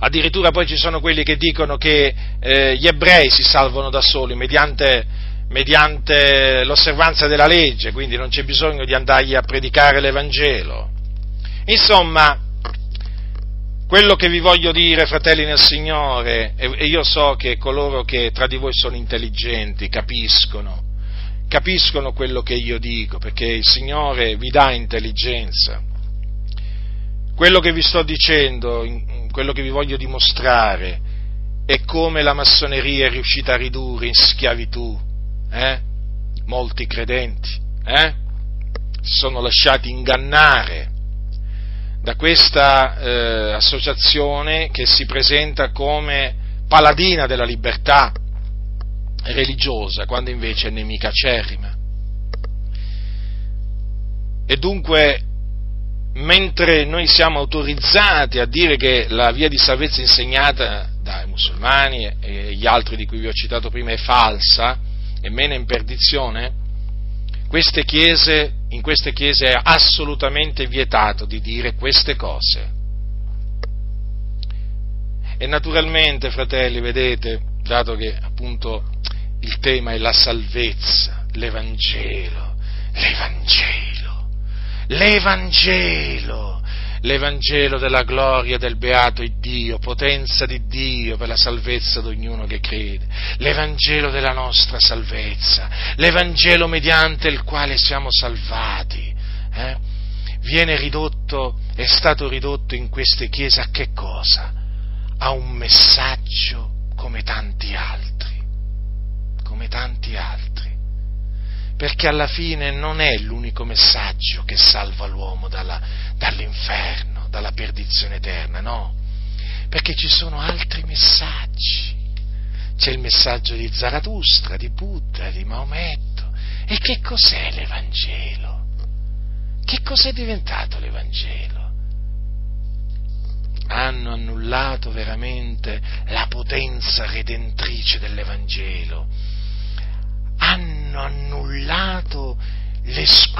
Addirittura poi ci sono quelli che dicono che eh, gli ebrei si salvano da soli mediante, mediante l'osservanza della legge, quindi non c'è bisogno di andargli a predicare l'Evangelo. Insomma, quello che vi voglio dire, fratelli nel Signore, e io so che coloro che tra di voi sono intelligenti capiscono, capiscono quello che io dico, perché il Signore vi dà intelligenza. Quello che vi sto dicendo, quello che vi voglio dimostrare, è come la massoneria è riuscita a ridurre in schiavitù eh? molti credenti, eh? si sono lasciati ingannare da questa eh, associazione che si presenta come paladina della libertà religiosa, quando invece è nemica acerrima. E dunque, mentre noi siamo autorizzati a dire che la via di salvezza insegnata dai musulmani e gli altri di cui vi ho citato prima è falsa e meno in perdizione, queste chiese in queste chiese è assolutamente vietato di dire queste cose. E naturalmente, fratelli, vedete, dato che appunto il tema è la salvezza, l'Evangelo, l'Evangelo, l'Evangelo, l'Evangelo della gloria del beato Dio, potenza di Dio per la salvezza di ognuno che crede, l'Evangelo della nostra salvezza, l'Evangelo mediante il quale siamo salvati, eh? viene ridotto, è stato ridotto in queste chiese a che cosa? A un messaggio come tanti altri, come tanti altri perché alla fine non è l'unico messaggio che salva l'uomo dalla, dall'inferno, dalla perdizione eterna, no, perché ci sono altri messaggi. C'è il messaggio di Zarathustra, di Buddha, di Maometto. E che cos'è l'Evangelo? Che cos'è diventato l'Evangelo? Hanno annullato veramente la potenza redentrice dell'Evangelo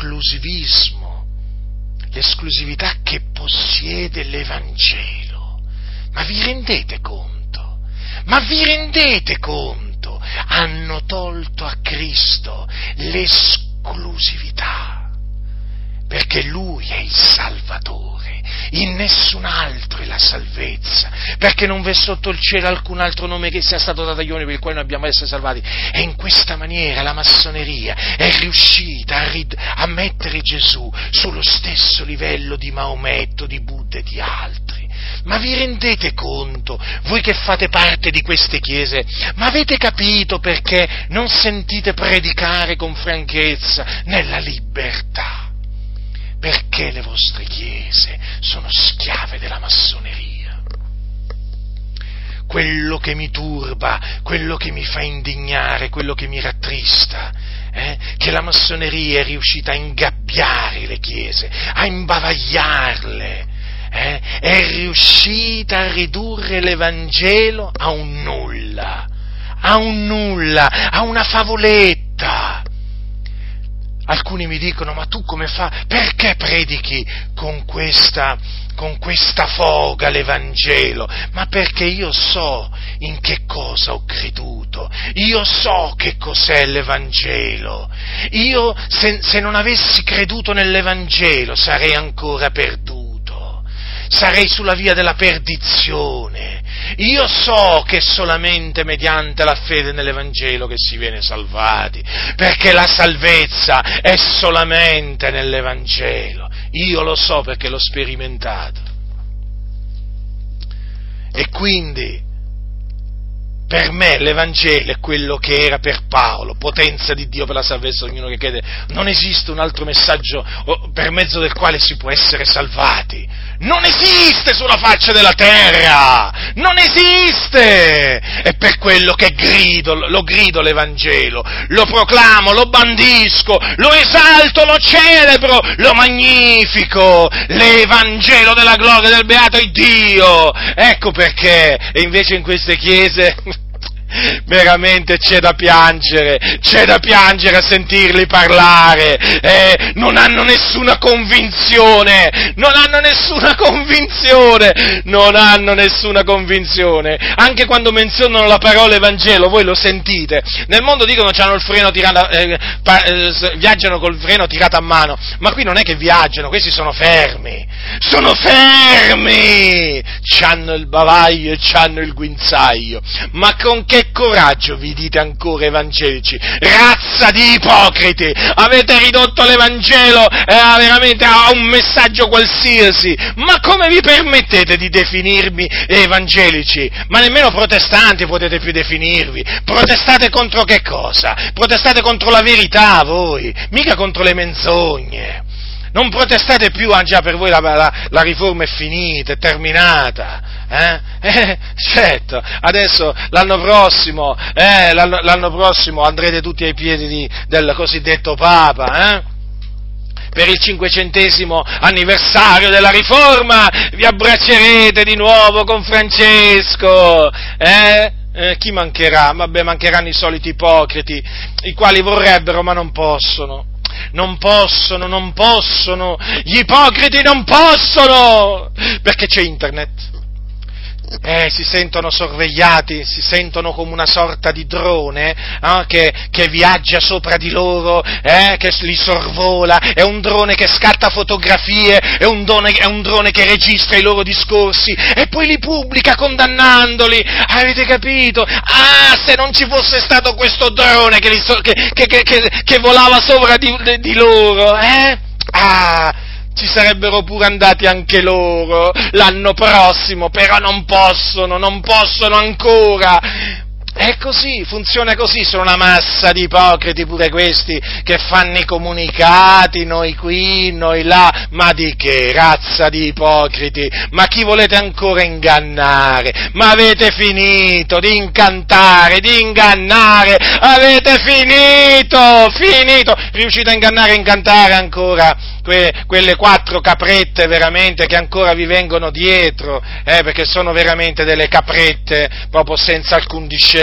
l'esclusivismo, l'esclusività che possiede l'Evangelo. Ma vi rendete conto? Ma vi rendete conto? Hanno tolto a Cristo l'esclusività, perché Lui è il Salvatore in nessun altro è la salvezza, perché non v'è sotto il cielo alcun altro nome che sia stato dato agli uomini per il quale noi abbiamo essere salvati. E in questa maniera la massoneria è riuscita a, rid- a mettere Gesù sullo stesso livello di Maometto, di Buddha e di altri. Ma vi rendete conto, voi che fate parte di queste chiese, ma avete capito perché non sentite predicare con franchezza nella libertà? Perché le vostre chiese sono schiave della massoneria. Quello che mi turba, quello che mi fa indignare, quello che mi rattrista, eh, che la massoneria è riuscita a ingabbiare le chiese, a imbavagliarle, eh, è riuscita a ridurre l'Evangelo a un nulla, a un nulla, a una favoletta Alcuni mi dicono, ma tu come fai? Perché predichi con questa, con questa foga l'Evangelo? Ma perché io so in che cosa ho creduto, io so che cos'è l'Evangelo. Io, se, se non avessi creduto nell'Evangelo, sarei ancora perduto, sarei sulla via della perdizione. Io so che è solamente mediante la fede nell'Evangelo che si viene salvati, perché la salvezza è solamente nell'Evangelo. Io lo so perché l'ho sperimentato. E quindi per me l'Evangelo è quello che era per Paolo, potenza di Dio per la salvezza di ognuno che crede. Non esiste un altro messaggio per mezzo del quale si può essere salvati. Non esiste sulla faccia della terra! Non esiste! È per quello che grido, lo grido l'Evangelo, lo proclamo, lo bandisco, lo esalto, lo celebro, lo magnifico! L'Evangelo della gloria del beato Dio! Ecco perché, e invece in queste chiese veramente c'è da piangere, c'è da piangere a sentirli parlare, eh, non hanno nessuna convinzione, non hanno nessuna convinzione, non hanno nessuna convinzione, anche quando menzionano la parola Evangelo, voi lo sentite, nel mondo dicono hanno il freno tirato, eh, pa, eh, viaggiano col freno tirato a mano, ma qui non è che viaggiano, questi sono fermi, sono fermi, c'hanno il bavaglio e c'hanno il guinzaglio, ma con che coraggio vi dite ancora evangelici? Razza di ipocriti! Avete ridotto l'Evangelo eh, veramente a un messaggio qualsiasi! Ma come vi permettete di definirmi evangelici? Ma nemmeno protestanti potete più definirvi! Protestate contro che cosa? Protestate contro la verità voi, mica contro le menzogne! non protestate più, ah già per voi la, la, la riforma è finita, è terminata, eh? Eh, certo, adesso l'anno prossimo, eh, l'anno, l'anno, prossimo andrete tutti ai piedi di, del cosiddetto Papa, eh? per il cinquecentesimo anniversario della riforma, vi abbraccerete di nuovo con Francesco, eh? Eh, chi mancherà? Vabbè, mancheranno i soliti ipocriti, i quali vorrebbero ma non possono non possono, non possono, gli ipocriti non possono, perché c'è internet eh, si sentono sorvegliati, si sentono come una sorta di drone eh, che, che, viaggia sopra di loro, eh, che li sorvola, è un drone che scatta fotografie, è un, drone, è un drone che registra i loro discorsi e poi li pubblica condannandoli. Avete capito? Ah, se non ci fosse stato questo drone che, che, che volava sopra di, di loro, eh? Ah, ci sarebbero pure andati anche loro l'anno prossimo, però non possono, non possono ancora. È così, funziona così, sono una massa di ipocriti pure questi che fanno i comunicati, noi qui, noi là, ma di che razza di ipocriti? Ma chi volete ancora ingannare? Ma avete finito di incantare, di ingannare, avete finito, finito, riuscite a ingannare e incantare ancora que, quelle quattro caprette veramente che ancora vi vengono dietro, eh, perché sono veramente delle caprette proprio senza alcun discernimento,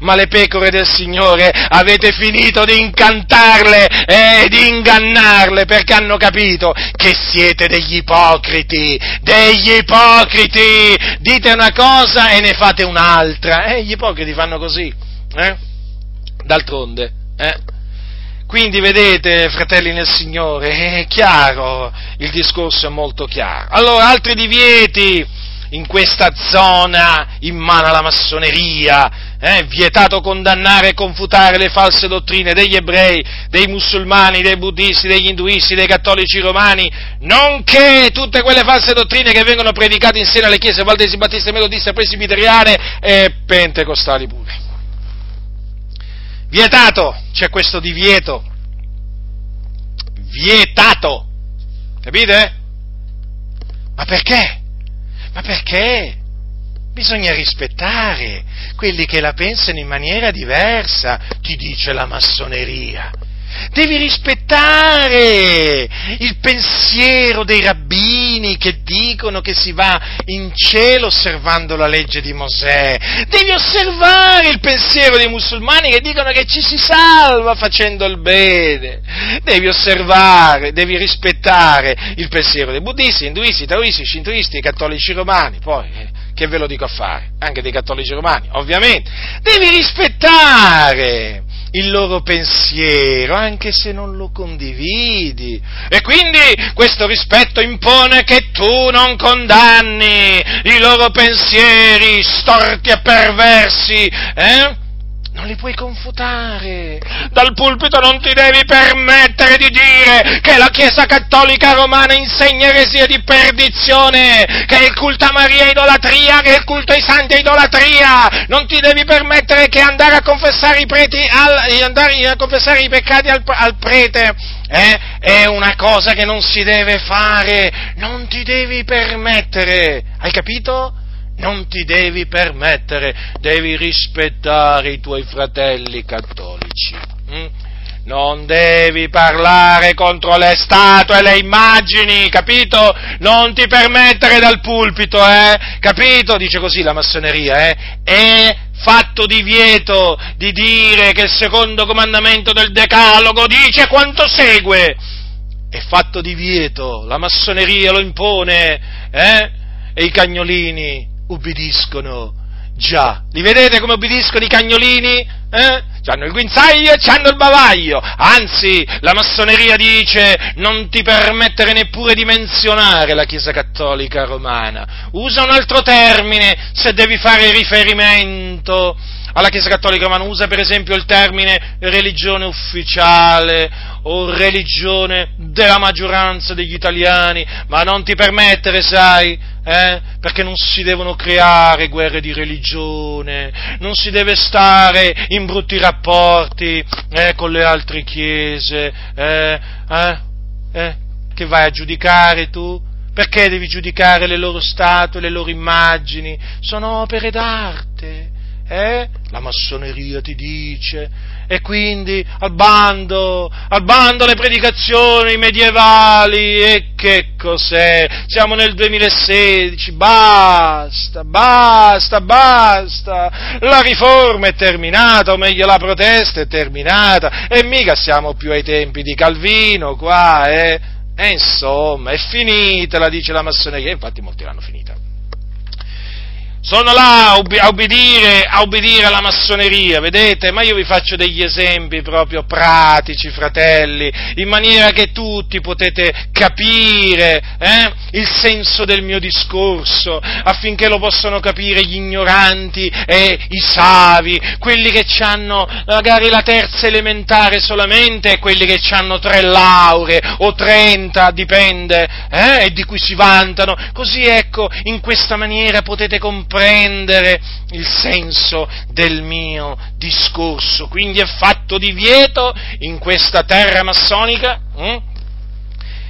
ma le pecore del Signore avete finito di incantarle e di ingannarle perché hanno capito che siete degli ipocriti, degli ipocriti, dite una cosa e ne fate un'altra, eh, gli ipocriti fanno così, eh? D'altronde, eh? Quindi vedete, fratelli nel Signore, è chiaro, il discorso è molto chiaro. Allora, altri divieti in questa zona in mano alla massoneria, eh, vietato condannare e confutare le false dottrine degli ebrei, dei musulmani, dei buddisti, degli induisti, dei cattolici romani, nonché tutte quelle false dottrine che vengono predicate in seno alle chiese valdesi, battiste, metodiste, presbiteriane e pentecostali pure. Vietato, c'è questo divieto. Vietato. Capite? Ma perché? Ma perché? Bisogna rispettare quelli che la pensano in maniera diversa, ti dice la massoneria. Devi rispettare il pensiero dei rabbini che dicono che si va in cielo osservando la legge di Mosè. Devi osservare il pensiero dei musulmani che dicono che ci si salva facendo il bene. Devi osservare, devi rispettare il pensiero dei buddisti, induisti, taoisti, shintoisti, cattolici romani. Poi, eh, che ve lo dico a fare? Anche dei cattolici romani, ovviamente. Devi rispettare il loro pensiero, anche se non lo condividi. E quindi questo rispetto impone che tu non condanni i loro pensieri storti e perversi, eh? Non li puoi confutare. Dal pulpito non ti devi permettere di dire che la Chiesa Cattolica Romana insegna eresia di perdizione, che il culto a Maria è idolatria, che il culto ai santi è idolatria. Non ti devi permettere che andare a confessare i, al, andare a confessare i peccati al, al prete eh, è una cosa che non si deve fare. Non ti devi permettere. Hai capito? Non ti devi permettere, devi rispettare i tuoi fratelli cattolici. Hm? Non devi parlare contro le statue e le immagini, capito? Non ti permettere dal pulpito, eh? Capito? Dice così la massoneria, eh? È fatto divieto di dire che il secondo comandamento del Decalogo dice quanto segue. È fatto divieto, la massoneria lo impone, eh? E i cagnolini ubbidiscono. Già, li vedete come ubbidiscono i cagnolini? Eh? C'hanno il guinzaglio e c'hanno il bavaglio. Anzi, la massoneria dice non ti permettere neppure di menzionare la Chiesa Cattolica Romana. Usa un altro termine se devi fare riferimento alla Chiesa Cattolica Romana. Usa per esempio il termine religione ufficiale o religione della maggioranza degli italiani, ma non ti permettere, sai, eh? perché non si devono creare guerre di religione, non si deve stare in brutti rapporti eh, con le altre chiese, eh? eh? eh? che vai a giudicare tu? Perché devi giudicare le loro statue, le loro immagini? Sono opere d'arte eh? La massoneria ti dice. E quindi al bando, al bando le predicazioni medievali. E che cos'è? Siamo nel 2016, basta, basta, basta. La riforma è terminata, o meglio la protesta è terminata. E mica siamo più ai tempi di Calvino qua, eh? E insomma, è finita, la dice la massoneria. Infatti molti l'hanno finita sono là a ubbidire, a ubbidire alla massoneria, vedete? Ma io vi faccio degli esempi proprio pratici, fratelli, in maniera che tutti potete capire eh, il senso del mio discorso, affinché lo possano capire gli ignoranti e i savi, quelli che hanno magari la terza elementare solamente e quelli che hanno tre lauree o trenta, dipende, eh, e di cui si vantano. Così ecco, in questa maniera potete comprendere comprendere il senso del mio discorso. Quindi è fatto divieto in questa terra massonica hm?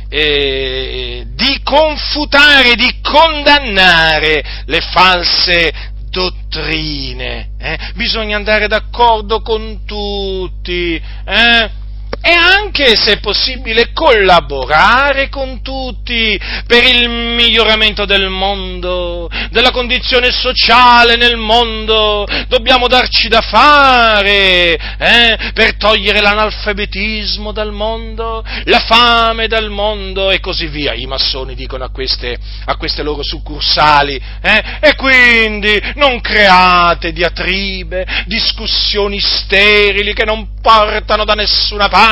eh, di confutare, di condannare le false dottrine. Eh? Bisogna andare d'accordo con tutti. Eh? E anche, se possibile, collaborare con tutti per il miglioramento del mondo, della condizione sociale nel mondo. Dobbiamo darci da fare eh, per togliere l'analfabetismo dal mondo, la fame dal mondo e così via. I massoni dicono a queste, a queste loro succursali. Eh, e quindi non create diatribe, discussioni sterili che non portano da nessuna parte,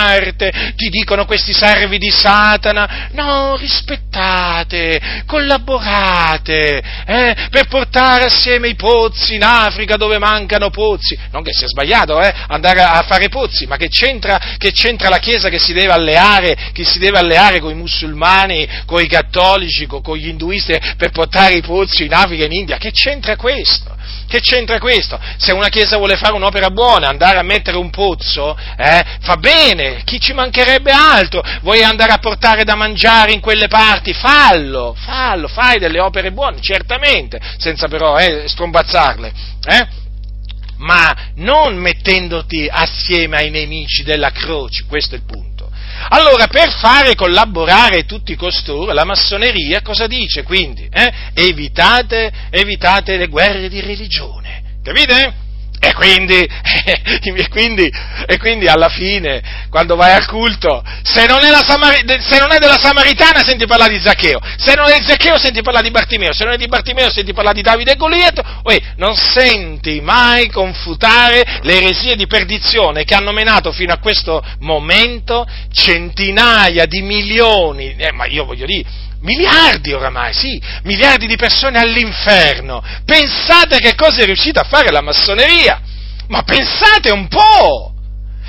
ti dicono questi servi di Satana, no, rispettate, collaborate, eh, per portare assieme i pozzi in Africa dove mancano pozzi, non che sia sbagliato, eh, andare a fare pozzi, ma che c'entra, che c'entra la Chiesa che si deve alleare, che si deve alleare con i musulmani, con i cattolici, con, con gli induisti per portare i pozzi in Africa e in India, che c'entra questo? Che c'entra questo? Se una chiesa vuole fare un'opera buona, andare a mettere un pozzo, eh, fa bene, chi ci mancherebbe altro? Vuoi andare a portare da mangiare in quelle parti? Fallo, fallo, fai delle opere buone, certamente, senza però eh, strombazzarle. Eh? ma non mettendoti assieme ai nemici della croce, questo è il punto. Allora, per fare collaborare tutti costoro, la massoneria cosa dice quindi? Eh? Evitate, evitate le guerre di religione, capite? E quindi, e, quindi, e quindi, alla fine, quando vai al culto, se non, Samari, se non, è della Samaritana senti parlare di Zaccheo, se non è di Zaccheo senti parlare di Bartimeo, se non è di Bartimeo senti parlare di Davide e Goliato, non senti mai confutare le eresie di perdizione che hanno menato fino a questo momento centinaia di milioni, eh, ma io voglio dire, miliardi oramai, sì, miliardi di persone all'inferno. Pensate che cosa è riuscita a fare la massoneria? Ma pensate un po'!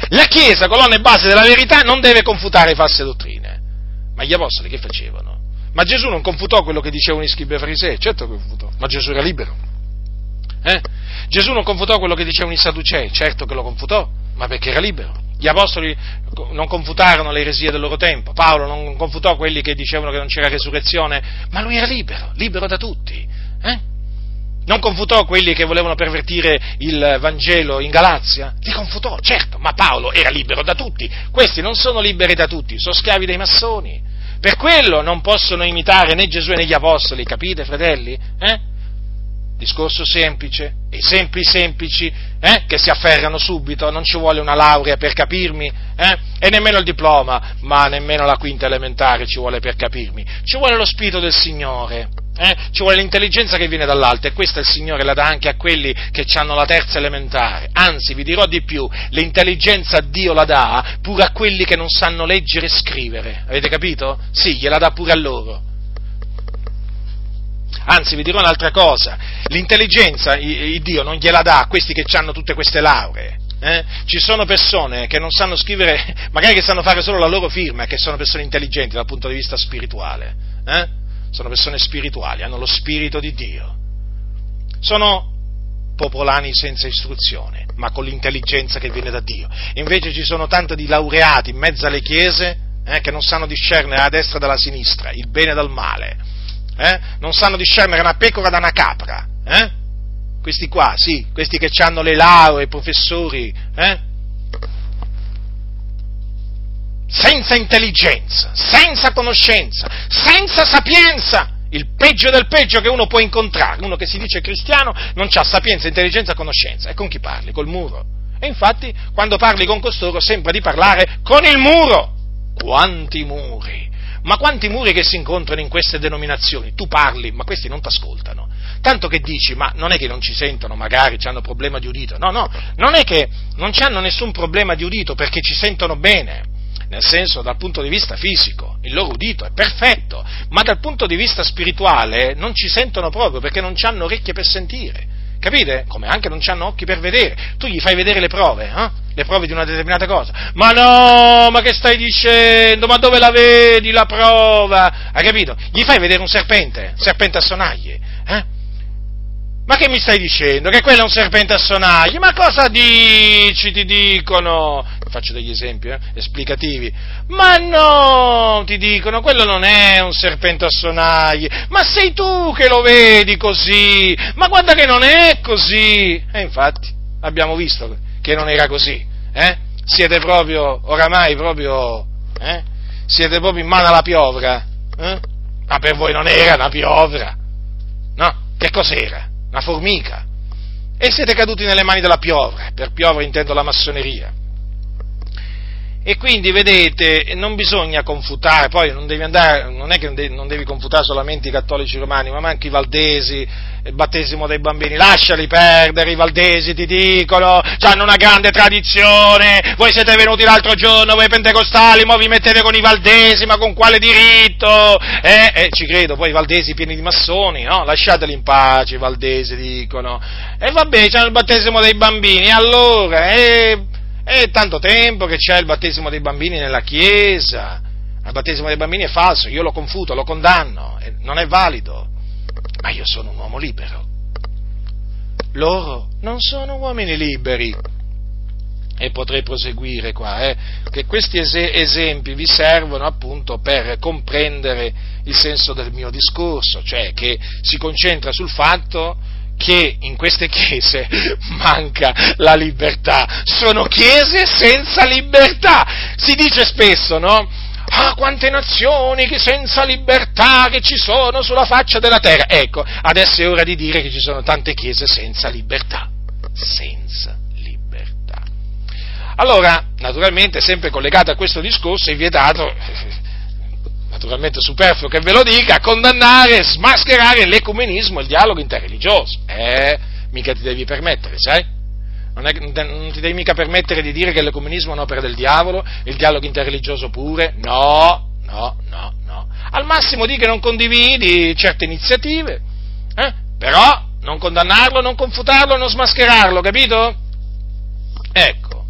La Chiesa, colonna e base della verità, non deve confutare false dottrine. Ma gli apostoli che facevano? Ma Gesù non confutò quello che dicevano i scribi e farisei? Certo che confutò, ma Gesù era libero. Eh? Gesù non confutò quello che dicevano i sadducei? Certo che lo confutò, ma perché era libero. Gli apostoli non confutarono le eresie del loro tempo, Paolo non confutò quelli che dicevano che non c'era resurrezione, ma lui era libero, libero da tutti. Eh? Non confutò quelli che volevano pervertire il Vangelo in Galazia? Li confutò, certo, ma Paolo era libero da tutti. Questi non sono liberi da tutti, sono schiavi dei massoni. Per quello non possono imitare né Gesù né gli Apostoli, capite fratelli? Eh? Discorso semplice, esempi semplici, eh? che si afferrano subito, non ci vuole una laurea per capirmi, eh? e nemmeno il diploma, ma nemmeno la quinta elementare ci vuole per capirmi, ci vuole lo Spirito del Signore, eh? ci vuole l'intelligenza che viene dall'alto e questa il Signore la dà anche a quelli che hanno la terza elementare. Anzi, vi dirò di più, l'intelligenza Dio la dà pure a quelli che non sanno leggere e scrivere. Avete capito? Sì, gliela dà pure a loro. Anzi, vi dirò un'altra cosa, l'intelligenza il Dio non gliela dà a questi che hanno tutte queste lauree. Eh? Ci sono persone che non sanno scrivere, magari che sanno fare solo la loro firma, che sono persone intelligenti dal punto di vista spirituale. Eh? sono persone spirituali, hanno lo spirito di Dio. Sono popolani senza istruzione, ma con l'intelligenza che viene da Dio. Invece ci sono tanti di laureati in mezzo alle chiese eh, che non sanno discernere a destra dalla sinistra, il bene dal male, eh? non sanno discernere una pecora da una capra. Eh? Questi qua, sì, questi che hanno le lauree, i professori, eh? senza intelligenza, senza conoscenza, senza sapienza. Il peggio del peggio che uno può incontrare, uno che si dice cristiano, non ha sapienza, intelligenza, conoscenza. E con chi parli? Col muro. E infatti, quando parli con costoro, sembra di parlare con il muro. Quanti muri! Ma quanti muri che si incontrano in queste denominazioni? Tu parli, ma questi non ti ascoltano. Tanto che dici, ma non è che non ci sentono, magari hanno problema di udito. No, no, non è che non hanno nessun problema di udito perché ci sentono bene nel senso dal punto di vista fisico, il loro udito è perfetto, ma dal punto di vista spirituale non ci sentono proprio perché non hanno orecchie per sentire. Capite? Come anche non hanno occhi per vedere. Tu gli fai vedere le prove, eh? le prove di una determinata cosa. Ma no, ma che stai dicendo? Ma dove la vedi la prova? Hai capito? Gli fai vedere un serpente, serpente a sonagli. Eh? Ma che mi stai dicendo? Che quello è un serpente a sonagli? Ma cosa dici? Ti dicono. Faccio degli esempi eh, esplicativi. Ma no, ti dicono, quello non è un serpente a sonagli. Ma sei tu che lo vedi così. Ma guarda che non è così. E infatti, abbiamo visto che non era così. Eh? Siete proprio, oramai proprio, eh? siete proprio in mano alla piovra. Eh? Ma per voi non era una piovra. No? Che cos'era? Una formica, e siete caduti nelle mani della piovra, per piovra intendo la massoneria. E quindi vedete, non bisogna confutare, poi non, devi andare, non è che non devi confutare solamente i cattolici romani, ma anche i valdesi, il battesimo dei bambini, lasciali perdere, i valdesi ti dicono, hanno una grande tradizione, voi siete venuti l'altro giorno, voi pentecostali, ma vi mettete con i valdesi, ma con quale diritto? Eh, eh, ci credo, poi i valdesi pieni di massoni, no? Lasciateli in pace, i valdesi dicono. E vabbè, c'hanno il battesimo dei bambini, allora, eh, è tanto tempo che c'è il battesimo dei bambini nella Chiesa. Il battesimo dei bambini è falso, io lo confuto, lo condanno, non è valido. Ma io sono un uomo libero. Loro non sono uomini liberi. E potrei proseguire qua, eh, che questi es- esempi vi servono appunto per comprendere il senso del mio discorso, cioè che si concentra sul fatto che in queste chiese manca la libertà, sono chiese senza libertà. Si dice spesso, no? Ah, quante nazioni che senza libertà che ci sono sulla faccia della terra. Ecco, adesso è ora di dire che ci sono tante chiese senza libertà. Senza libertà. Allora, naturalmente, sempre collegato a questo discorso, è vietato naturalmente superfluo che ve lo dica, condannare, smascherare l'ecumenismo e il dialogo interreligioso. Eh, mica ti devi permettere, sai? Non, è, non, ti devi mica permettere di dire che l'ecumenismo è un'opera del diavolo, il dialogo interreligioso pure, no, no, no, no. Al massimo di che non condividi certe iniziative, eh? però non condannarlo, non confutarlo, non smascherarlo, capito? Ecco,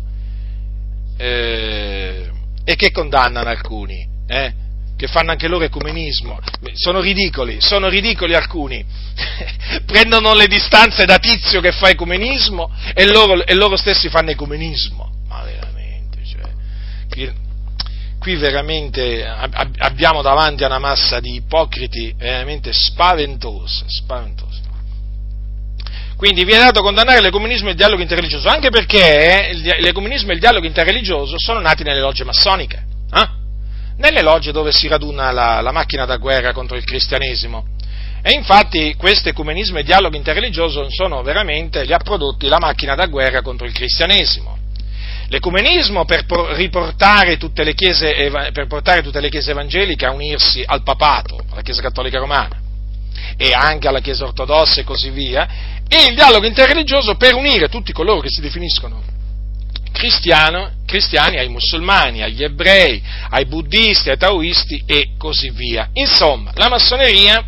eh, e che condannano alcuni, eh? Che fanno anche loro ecumenismo. Sono ridicoli, sono ridicoli alcuni. Prendono le distanze da tizio che fa ecumenismo e loro, e loro stessi fanno ecumenismo. Ma veramente, cioè, qui, qui veramente abbiamo davanti a una massa di ipocriti veramente spaventosa, spaventosa. Quindi viene dato condannare l'ecumenismo e il dialogo interreligioso, anche perché l'ecumenismo e il dialogo interreligioso sono nati nelle logge massoniche. Nelle logge dove si raduna la, la macchina da guerra contro il cristianesimo. E infatti questo ecumenismo e dialogo interreligioso sono veramente, li ha prodotti la macchina da guerra contro il cristianesimo. L'ecumenismo per riportare tutte le chiese, per portare tutte le chiese evangeliche a unirsi al papato, alla Chiesa Cattolica Romana e anche alla Chiesa Ortodossa e così via, e il dialogo interreligioso per unire tutti coloro che si definiscono cristiani ai musulmani, agli ebrei, ai buddisti, ai taoisti e così via. Insomma, la massoneria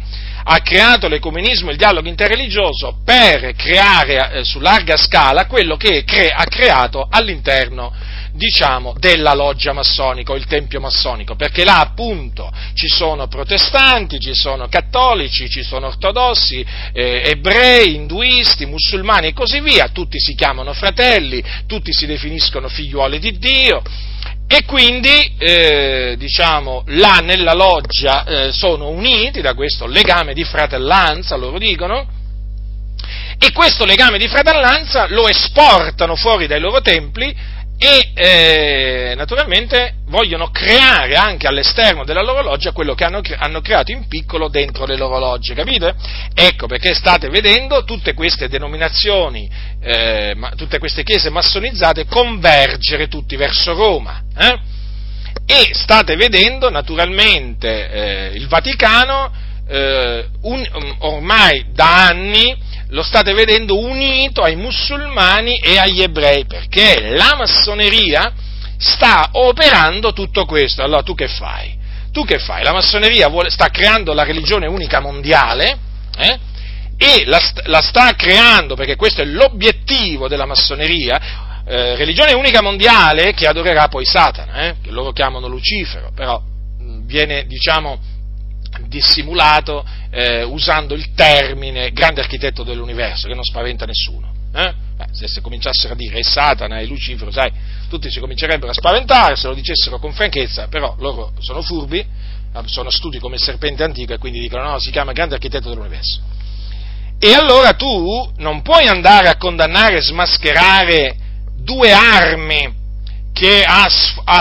ha creato l'ecumenismo e il dialogo interreligioso per creare eh, su larga scala quello che cre- ha creato all'interno diciamo, della loggia massonica o il tempio massonico, perché là appunto ci sono protestanti, ci sono cattolici, ci sono ortodossi, eh, ebrei, induisti, musulmani e così via, tutti si chiamano fratelli, tutti si definiscono figliuoli di Dio. E quindi, eh, diciamo, là nella loggia eh, sono uniti da questo legame di fratellanza, loro dicono, e questo legame di fratellanza lo esportano fuori dai loro templi e eh, naturalmente vogliono creare anche all'esterno della loro loggia quello che hanno, hanno, creato in piccolo dentro le loro logge, capite? Ecco perché state vedendo tutte queste denominazioni, eh, tutte queste chiese massonizzate convergere tutti verso Roma. Eh? E state vedendo naturalmente eh, il Vaticano eh, un, ormai da anni lo state vedendo unito ai musulmani e agli ebrei, perché la massoneria sta operando tutto questo. Allora tu che fai? Tu che fai? La massoneria vuole, sta creando la religione unica mondiale eh? e la, la, sta creando, perché questo è l'obiettivo della massoneria, eh, religione unica mondiale che adorerà poi Satana, eh? che loro chiamano Lucifero, però viene, diciamo, dissimulato eh, usando il termine grande architetto dell'universo, che non spaventa nessuno. Eh? Beh, se, se cominciassero a dire è Satana, è Lucifero, sai, tutti si comincerebbero a spaventare se lo dicessero con franchezza, però loro sono furbi, sono studi come il serpente antico e quindi dicono no, si chiama grande architetto dell'universo. E allora tu non puoi andare a condannare e smascherare due armi che ha,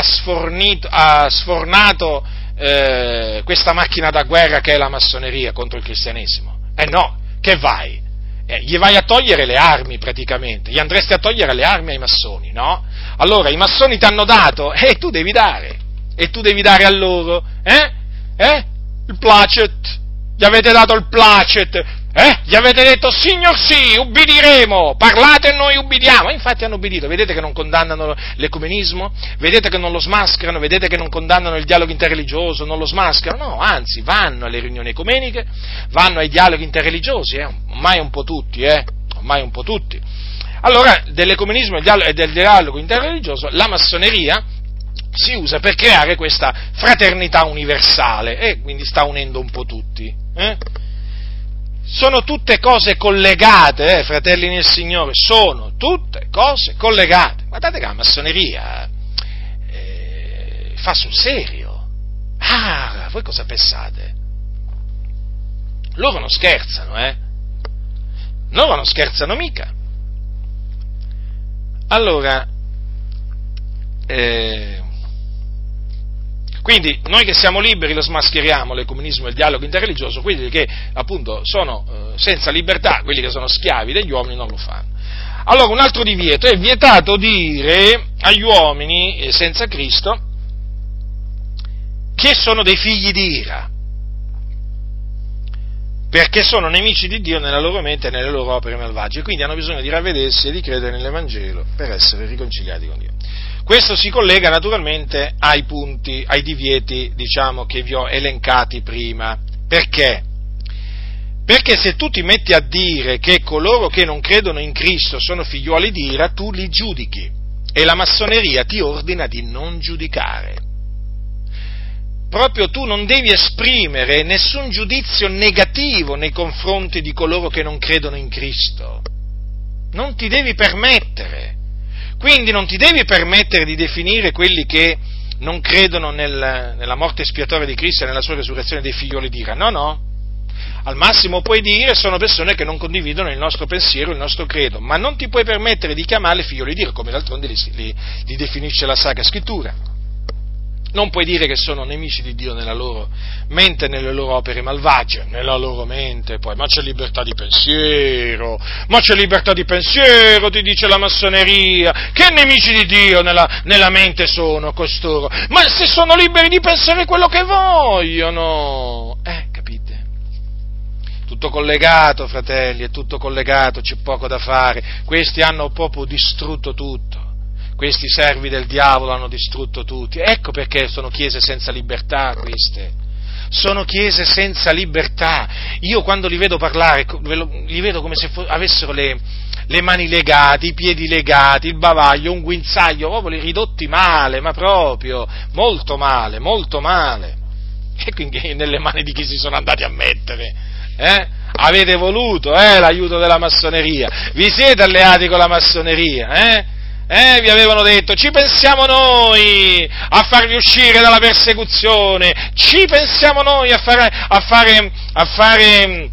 sfornito, ha sfornato eh, questa macchina da guerra che è la massoneria contro il cristianesimo. Eh no, che vai? Eh, gli vai a togliere le armi praticamente, gli andresti a togliere le armi ai massoni, no? Allora i massoni ti hanno dato e eh, tu devi dare, e tu devi dare a loro, eh? Eh? Il placet, gli avete dato il placet, eh? Gli avete detto, signor sì, ubbidiremo, parlate e noi ubbidiamo. E infatti hanno ubbidito, vedete che non condannano l'ecumenismo? Vedete che non lo smascherano? Vedete che non condannano il dialogo interreligioso? Non lo smascherano? No, anzi, vanno alle riunioni ecumeniche, vanno ai dialoghi interreligiosi, eh? ormai un po' tutti, eh? Ormai un po' tutti. Allora, dell'ecumenismo e del dialogo interreligioso, la massoneria si usa per creare questa fraternità universale e quindi sta unendo un po' tutti. Eh? Sono tutte cose collegate, eh, fratelli nel Signore, sono tutte cose collegate. Guardate che la massoneria eh, fa sul serio. Ah, voi cosa pensate? Loro non scherzano, eh? Loro non scherzano mica. Allora, eh, quindi noi che siamo liberi lo smascheriamo l'ecumenismo e il dialogo interreligioso, quelli che appunto sono eh, senza libertà, quelli che sono schiavi degli uomini non lo fanno. Allora un altro divieto è vietato dire agli uomini eh, senza Cristo che sono dei figli di ira, perché sono nemici di Dio nella loro mente e nelle loro opere malvagie, quindi hanno bisogno di ravvedersi e di credere nell'Evangelo per essere riconciliati con Dio. Questo si collega naturalmente ai punti, ai divieti, diciamo, che vi ho elencati prima. Perché? Perché se tu ti metti a dire che coloro che non credono in Cristo sono figliuoli di ira, tu li giudichi. e la massoneria ti ordina di non giudicare. Proprio tu non devi esprimere nessun giudizio negativo nei confronti di coloro che non credono in Cristo. Non ti devi permettere. Quindi non ti devi permettere di definire quelli che non credono nel, nella morte espiatoria di Cristo e nella sua resurrezione dei figlioli di Ira. No, no, al massimo puoi dire sono persone che non condividono il nostro pensiero, il nostro credo, ma non ti puoi permettere di chiamarle figlioli di Dio, come d'altronde li, li, li definisce la Sacra Scrittura. Non puoi dire che sono nemici di Dio nella loro mente nelle loro opere malvagie, nella loro mente poi, ma c'è libertà di pensiero, ma c'è libertà di pensiero, ti dice la massoneria, che nemici di Dio nella, nella mente sono costoro, ma se sono liberi di pensare quello che vogliono, eh, tutto collegato, fratelli, è tutto collegato, c'è poco da fare. Questi hanno proprio distrutto tutto. Questi servi del diavolo hanno distrutto tutti. Ecco perché sono chiese senza libertà queste. Sono chiese senza libertà. Io quando li vedo parlare, li vedo come se avessero le, le mani legate, i piedi legati, il bavaglio, un guinzaglio, proprio ridotti male, ma proprio, molto male, molto male. E quindi nelle mani di chi si sono andati a mettere? Eh? Avete voluto eh, l'aiuto della massoneria, vi siete alleati con la massoneria, eh? Eh, vi avevano detto, ci pensiamo noi a farvi uscire dalla persecuzione, ci pensiamo noi a fare, a fare, a fare,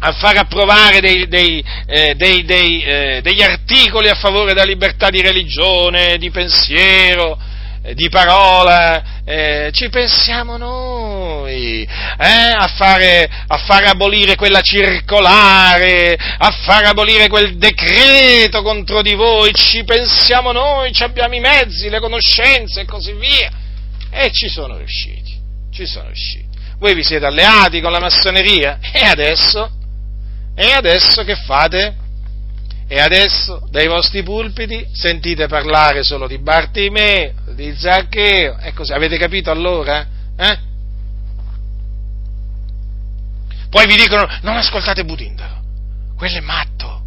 a fare approvare dei, dei, eh, dei, eh, degli articoli a favore della libertà di religione, di pensiero, eh, di parola, eh, ci pensiamo noi, eh, a, fare, a fare abolire quella circolare, a fare abolire quel decreto contro di voi, ci pensiamo noi, abbiamo i mezzi, le conoscenze e così via. E ci sono riusciti, ci sono riusciti. Voi vi siete alleati con la massoneria e adesso, e adesso che fate? E adesso dai vostri pulpiti sentite parlare solo di Bartimeo, di Zaccheo, così, avete capito allora? Eh? Poi vi dicono, non ascoltate Budindaro, quello è matto.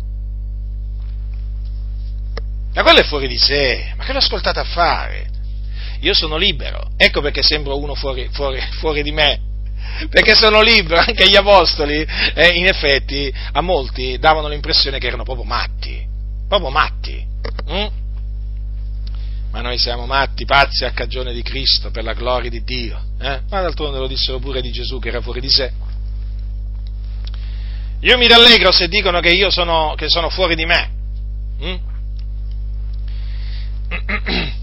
Ma quello è fuori di sé, ma che lo ascoltate a fare? Io sono libero, ecco perché sembro uno fuori, fuori, fuori di me, perché sono libero, anche gli apostoli, eh, in effetti, a molti davano l'impressione che erano proprio matti, proprio matti. Hm? Ma noi siamo matti, pazzi a cagione di Cristo, per la gloria di Dio. Eh? Ma d'altronde lo dissero pure di Gesù che era fuori di sé. Io mi rallegro se dicono che io sono, che sono fuori di me. Hm?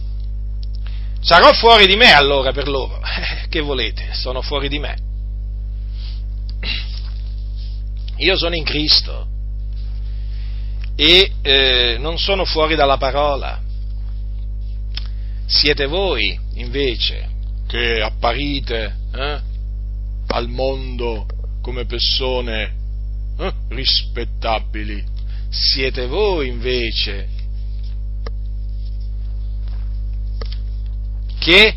Sarò fuori di me allora per loro. che volete? Sono fuori di me. Io sono in Cristo e eh, non sono fuori dalla parola. Siete voi invece che apparite eh, al mondo come persone eh, rispettabili. Siete voi invece che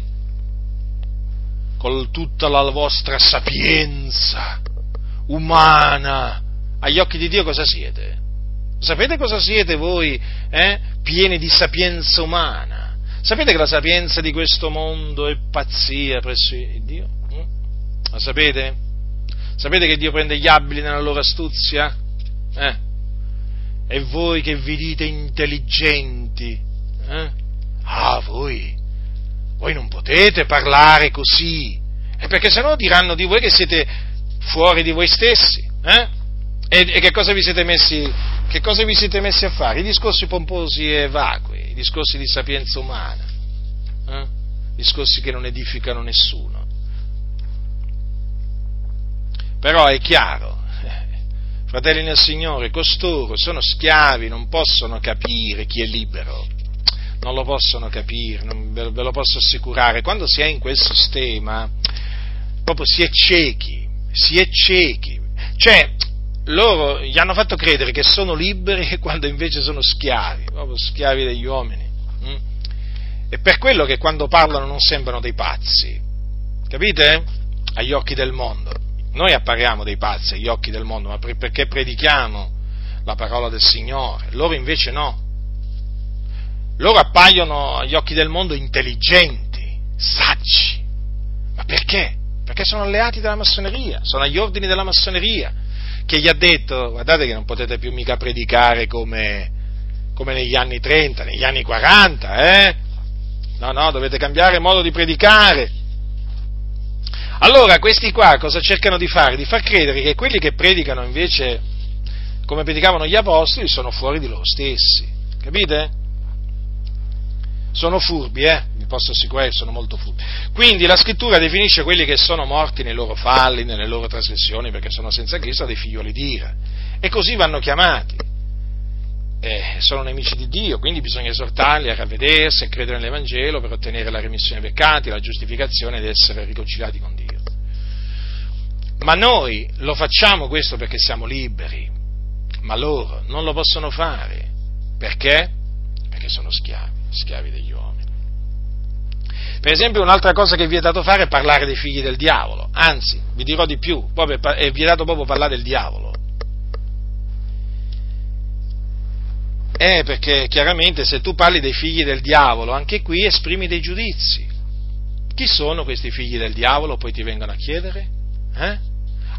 con tutta la vostra sapienza umana, agli occhi di Dio cosa siete? Sapete cosa siete voi, eh? pieni di sapienza umana? Sapete che la sapienza di questo mondo è pazzia presso Dio? Mm? Lo sapete? Sapete che Dio prende gli abili nella loro astuzia? Eh? E voi che vi dite intelligenti? Eh? Ah, voi? Voi non potete parlare così, è perché sennò diranno di voi che siete fuori di voi stessi. Eh? E, e che, cosa messi, che, cosa vi siete messi, a fare? I discorsi pomposi e vacui, discorsi di sapienza umana, eh? discorsi che non edificano nessuno. Però è chiaro, eh, fratelli nel Signore, costoro sono schiavi, non possono capire chi è libero, non lo possono capire, non, ve, ve lo posso assicurare. Quando si è in quel sistema, proprio si è ciechi, si è ciechi. Cioè, loro gli hanno fatto credere che sono liberi quando invece sono schiavi, proprio schiavi degli uomini. Mm? È per quello che quando parlano non sembrano dei pazzi, capite? Agli occhi del mondo. Noi appariamo dei pazzi agli occhi del mondo, ma perché predichiamo la parola del Signore, loro invece no. loro appaiono agli occhi del mondo intelligenti, saggi. Ma perché? Perché sono alleati della massoneria, sono agli ordini della massoneria, che gli ha detto, guardate che non potete più mica predicare come, come negli anni 30, negli anni 40, eh? No, no, dovete cambiare modo di predicare. Allora, questi qua cosa cercano di fare? Di far credere che quelli che predicano invece come predicavano gli apostoli sono fuori di loro stessi. Capite? Sono furbi, eh? Posso assicurare che sono molto furbi. Quindi la scrittura definisce quelli che sono morti nei loro falli, nelle loro trasgressioni, perché sono senza Cristo, dei figlioli di ira. E così vanno chiamati. Eh, sono nemici di Dio, quindi bisogna esortarli a ravvedersi, a credere nell'Evangelo per ottenere la remissione dei peccati, la giustificazione ed essere riconciliati con Dio. Ma noi lo facciamo questo perché siamo liberi, ma loro non lo possono fare. Perché? Perché sono schiavi, schiavi degli uomini. Per esempio, un'altra cosa che è vietato fare è parlare dei figli del diavolo. Anzi, vi dirò di più, è vietato proprio parlare del diavolo. Eh, perché chiaramente se tu parli dei figli del diavolo, anche qui esprimi dei giudizi. Chi sono questi figli del diavolo? Poi ti vengono a chiedere? Eh?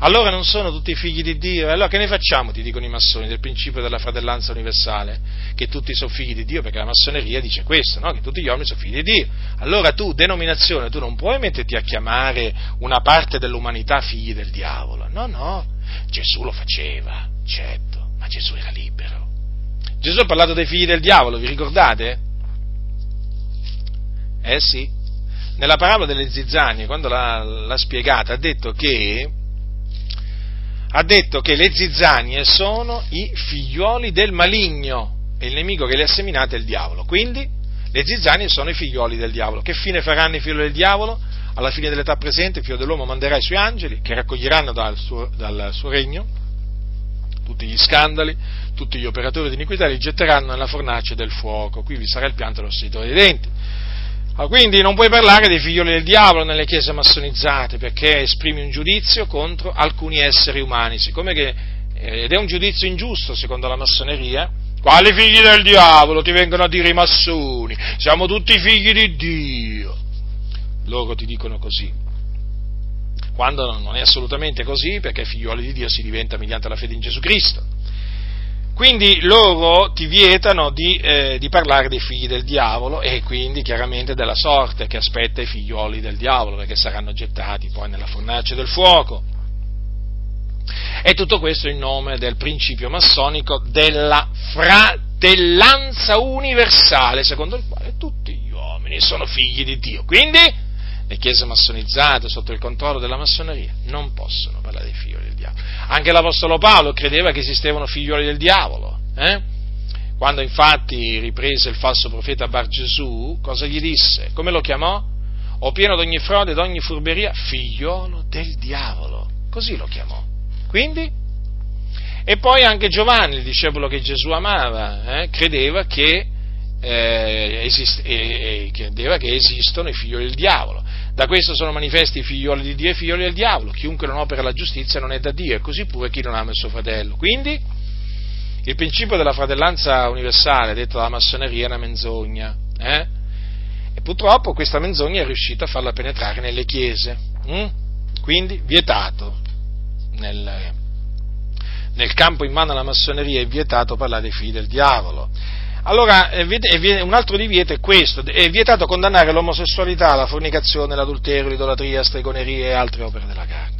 Allora non sono tutti figli di Dio? Allora che ne facciamo, ti dicono i massoni, del principio della fratellanza universale? Che tutti sono figli di Dio, perché la massoneria dice questo, no? che tutti gli uomini sono figli di Dio. Allora tu, denominazione, tu non puoi metterti a chiamare una parte dell'umanità figli del diavolo. No, no, Gesù lo faceva, certo, ma Gesù era libero. Gesù ha parlato dei figli del diavolo, vi ricordate? Eh sì, nella parabola delle zizzanie, quando l'ha, l'ha spiegata, ha detto che ha detto che le zizzanie sono i figlioli del maligno e il nemico che le ha seminate è il diavolo. Quindi le zizzanie sono i figlioli del diavolo. Che fine faranno i figli del diavolo? Alla fine dell'età presente il figlio dell'uomo manderà i suoi angeli che raccoglieranno dal suo, dal suo regno tutti gli scandali, tutti gli operatori di iniquità li getteranno nella fornace del fuoco. Qui vi sarà il pianto dello stito dei denti. Ah, quindi non puoi parlare dei figlioli del diavolo nelle chiese massonizzate perché esprimi un giudizio contro alcuni esseri umani, siccome che, eh, ed è un giudizio ingiusto secondo la massoneria. Quali figli del diavolo ti vengono a dire i massoni? Siamo tutti figli di Dio. Loro ti dicono così. Quando non è assolutamente così, perché figlioli di Dio si diventa mediante la fede in Gesù Cristo. Quindi loro ti vietano di, eh, di, parlare dei figli del diavolo e quindi chiaramente della sorte che aspetta i figlioli del diavolo, perché saranno gettati poi nella fornace del fuoco. E tutto questo in nome del principio massonico della fratellanza universale, secondo il quale tutti gli uomini sono figli di Dio. Quindi le chiese massonizzate sotto il controllo della massoneria non possono parlare dei figli del diavolo. Anche l'Apostolo Paolo credeva che esistevano figlioli del diavolo. Eh? Quando infatti riprese il falso profeta Bar Gesù, cosa gli disse? Come lo chiamò? O pieno d'ogni frode, d'ogni furberia, figliolo del diavolo. Così lo chiamò. Quindi? E poi anche Giovanni, il discepolo che Gesù amava, eh, credeva, che, eh, esist- eh, credeva che esistono i figlioli del diavolo. Da questo sono manifesti i figlioli di Dio e i figlioli del diavolo. Chiunque non opera la giustizia non è da Dio, e così pure chi non ama il suo fratello. Quindi, il principio della fratellanza universale, detto dalla massoneria, è una menzogna. Eh? E purtroppo questa menzogna è riuscita a farla penetrare nelle chiese. Hm? Quindi, vietato. Nel, nel campo in mano alla massoneria è vietato parlare dei figli del diavolo. Allora, un altro divieto è questo, è vietato condannare l'omosessualità, la fornicazione, l'adulterio, l'idolatria, la stregoneria e altre opere della carne.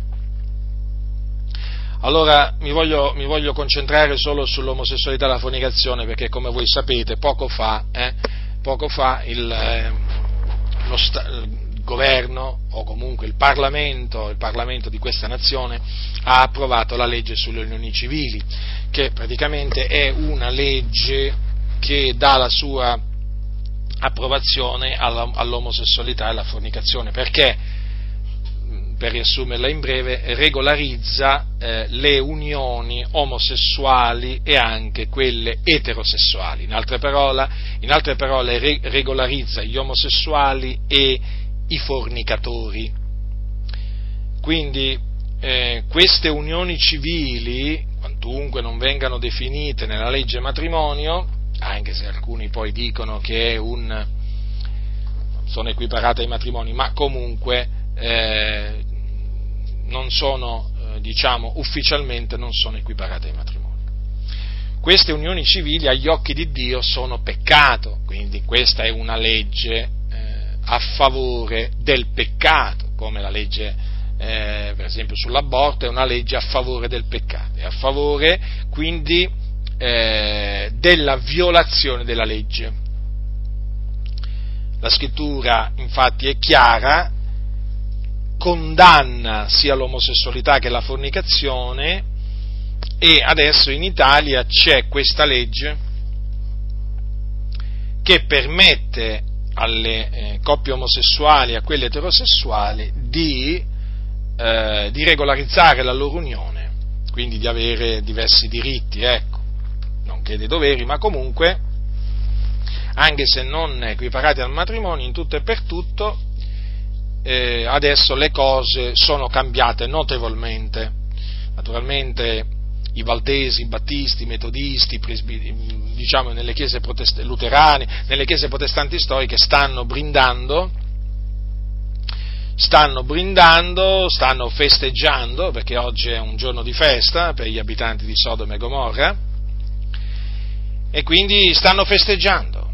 Allora mi voglio, mi voglio concentrare solo sull'omosessualità e la fornicazione perché come voi sapete poco fa, eh, poco fa il, eh, lo, il, governo o comunque il Parlamento, il Parlamento di questa nazione ha approvato la legge sulle unioni civili che praticamente è una legge che dà la sua approvazione all'omosessualità e alla fornicazione, perché, per riassumerla in breve, regolarizza eh, le unioni omosessuali e anche quelle eterosessuali. In altre parole, in altre parole re- regolarizza gli omosessuali e i fornicatori. Quindi eh, queste unioni civili, quantunque non vengano definite nella legge matrimonio, anche se alcuni poi dicono che un, sono equiparate ai matrimoni, ma comunque eh, non sono, eh, diciamo, ufficialmente non sono equiparate ai matrimoni. Queste unioni civili agli occhi di Dio sono peccato, quindi questa è una legge eh, a favore del peccato, come la legge eh, per esempio sull'aborto è una legge a favore del peccato, è a favore quindi eh, della violazione della legge. La scrittura infatti è chiara, condanna sia l'omosessualità che la fornicazione e adesso in Italia c'è questa legge che permette alle eh, coppie omosessuali e a quelle eterosessuali di, eh, di, regolarizzare la loro unione, quindi di avere diversi diritti, ecco, non che dei doveri, ma comunque anche se non equiparati al matrimonio, in tutto e per tutto, eh, adesso le cose sono cambiate notevolmente. Naturalmente i valdesi, i battisti, i metodisti, diciamo nelle chiese luterane, nelle chiese protestanti storiche stanno brindando, stanno brindando, stanno festeggiando, perché oggi è un giorno di festa per gli abitanti di Sodoma e Gomorra, e quindi stanno festeggiando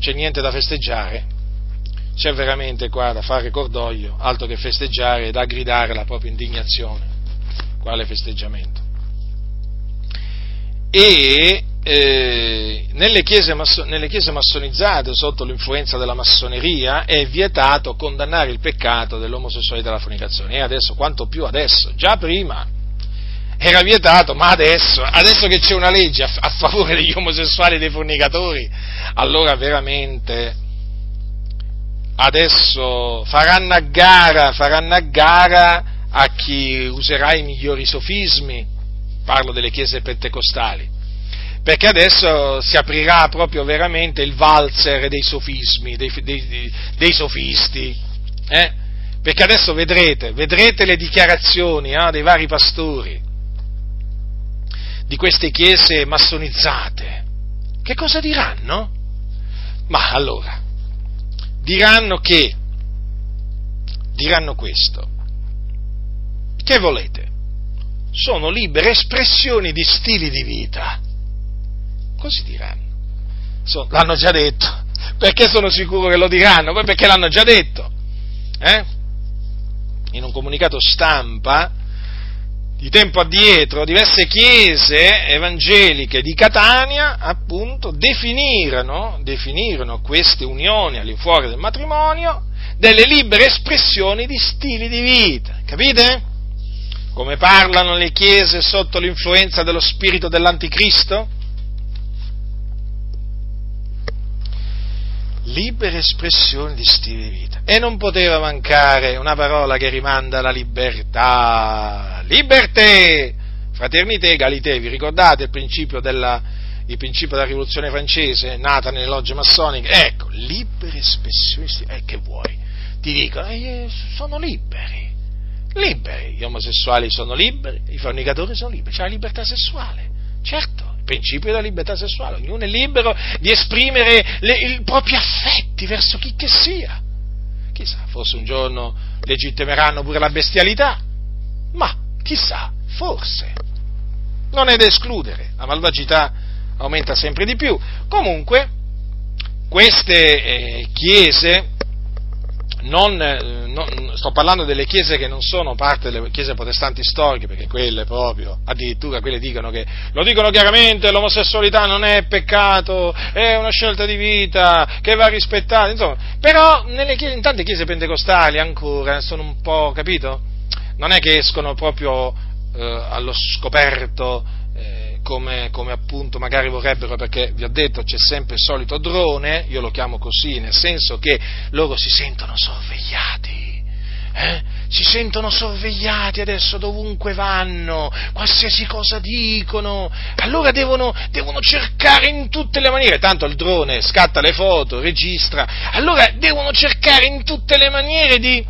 non c'è niente da festeggiare, c'è veramente qua da fare cordoglio, altro che festeggiare e da gridare la propria indignazione. Quale festeggiamento? E eh, nelle, chiese masso- nelle, chiese massonizzate, sotto l'influenza della massoneria, è vietato condannare il peccato dell'omosessualità e della fornicazione. E adesso, quanto più adesso, già prima era vietato, ma adesso, adesso che c'è una legge a, a favore degli omosessuali e dei fornicatori, allora veramente adesso faranno a gara, faranno a gara a chi userà i migliori sofismi, parlo delle chiese pentecostali, perché adesso si aprirà proprio veramente il valzer dei sofismi, dei, dei, dei sofisti, eh? perché adesso vedrete, vedrete le dichiarazioni eh, dei vari pastori, di queste chiese massonizzate, che cosa diranno? Ma allora, diranno che, diranno questo, che volete? Sono libere espressioni di stili di vita. Così diranno. So, l'hanno già detto. Perché sono sicuro che lo diranno? Poi perché l'hanno già detto. Eh? In un comunicato stampa di tempo addietro diverse chiese evangeliche di Catania appunto definirono, definirono queste unioni all'infuori del matrimonio delle libere espressioni di stili di vita, capite? Come parlano le chiese sotto l'influenza dello spirito dell'anticristo? Libere espressioni di stile di vita. E non poteva mancare una parola che rimanda alla libertà. Liberté! Fraternità, egalité, vi ricordate il principio della, il principio della rivoluzione francese, nata nelle logge massoniche? Ecco, libere espressioni, stile. eh, che vuoi? Ti dicono, eh, sono liberi. Liberi, gli omosessuali sono liberi, i fornicatori sono liberi, c'è la libertà sessuale, certo principio della libertà sessuale, ognuno è libero di esprimere le, i propri affetti verso chi che sia. Chissà, forse un giorno legittimeranno pure la bestialità, ma chissà, forse. Non è da escludere, la malvagità aumenta sempre di più. Comunque, queste eh, chiese non, eh, non, sto parlando delle chiese che non sono parte delle chiese protestanti storiche, perché quelle proprio, addirittura quelle dicono che, lo dicono chiaramente, l'omosessualità non è peccato, è una scelta di vita che va rispettata, insomma, però chiese, in tante chiese pentecostali ancora sono un po', capito? Non è che escono proprio eh, allo scoperto come, come, appunto magari vorrebbero, perché vi ho detto c'è sempre il solito drone, io lo chiamo così, nel senso che loro si sentono sorvegliati. Eh? Si sentono sorvegliati adesso dovunque vanno, qualsiasi cosa dicono, allora devono, devono cercare in tutte le maniere, tanto il drone scatta le foto, registra, allora devono cercare in tutte le maniere di,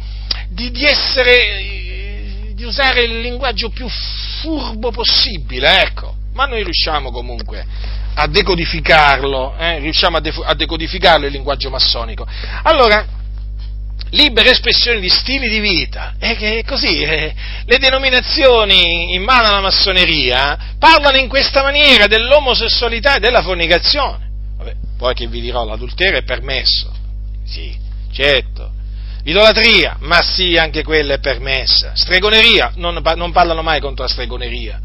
di, di essere, di usare il linguaggio più furbo possibile, ecco ma noi riusciamo comunque a decodificarlo, eh? riusciamo a, def- a decodificarlo il linguaggio massonico. Allora, libere espressioni di stili di vita. E che così eh, le denominazioni in mano alla massoneria parlano in questa maniera dell'omosessualità e della fornicazione. Vabbè, poi che vi dirò, l'adulterio è permesso. Sì, certo. Idolatria, ma sì, anche quella è permessa. Stregoneria, non, non parlano mai contro la stregoneria.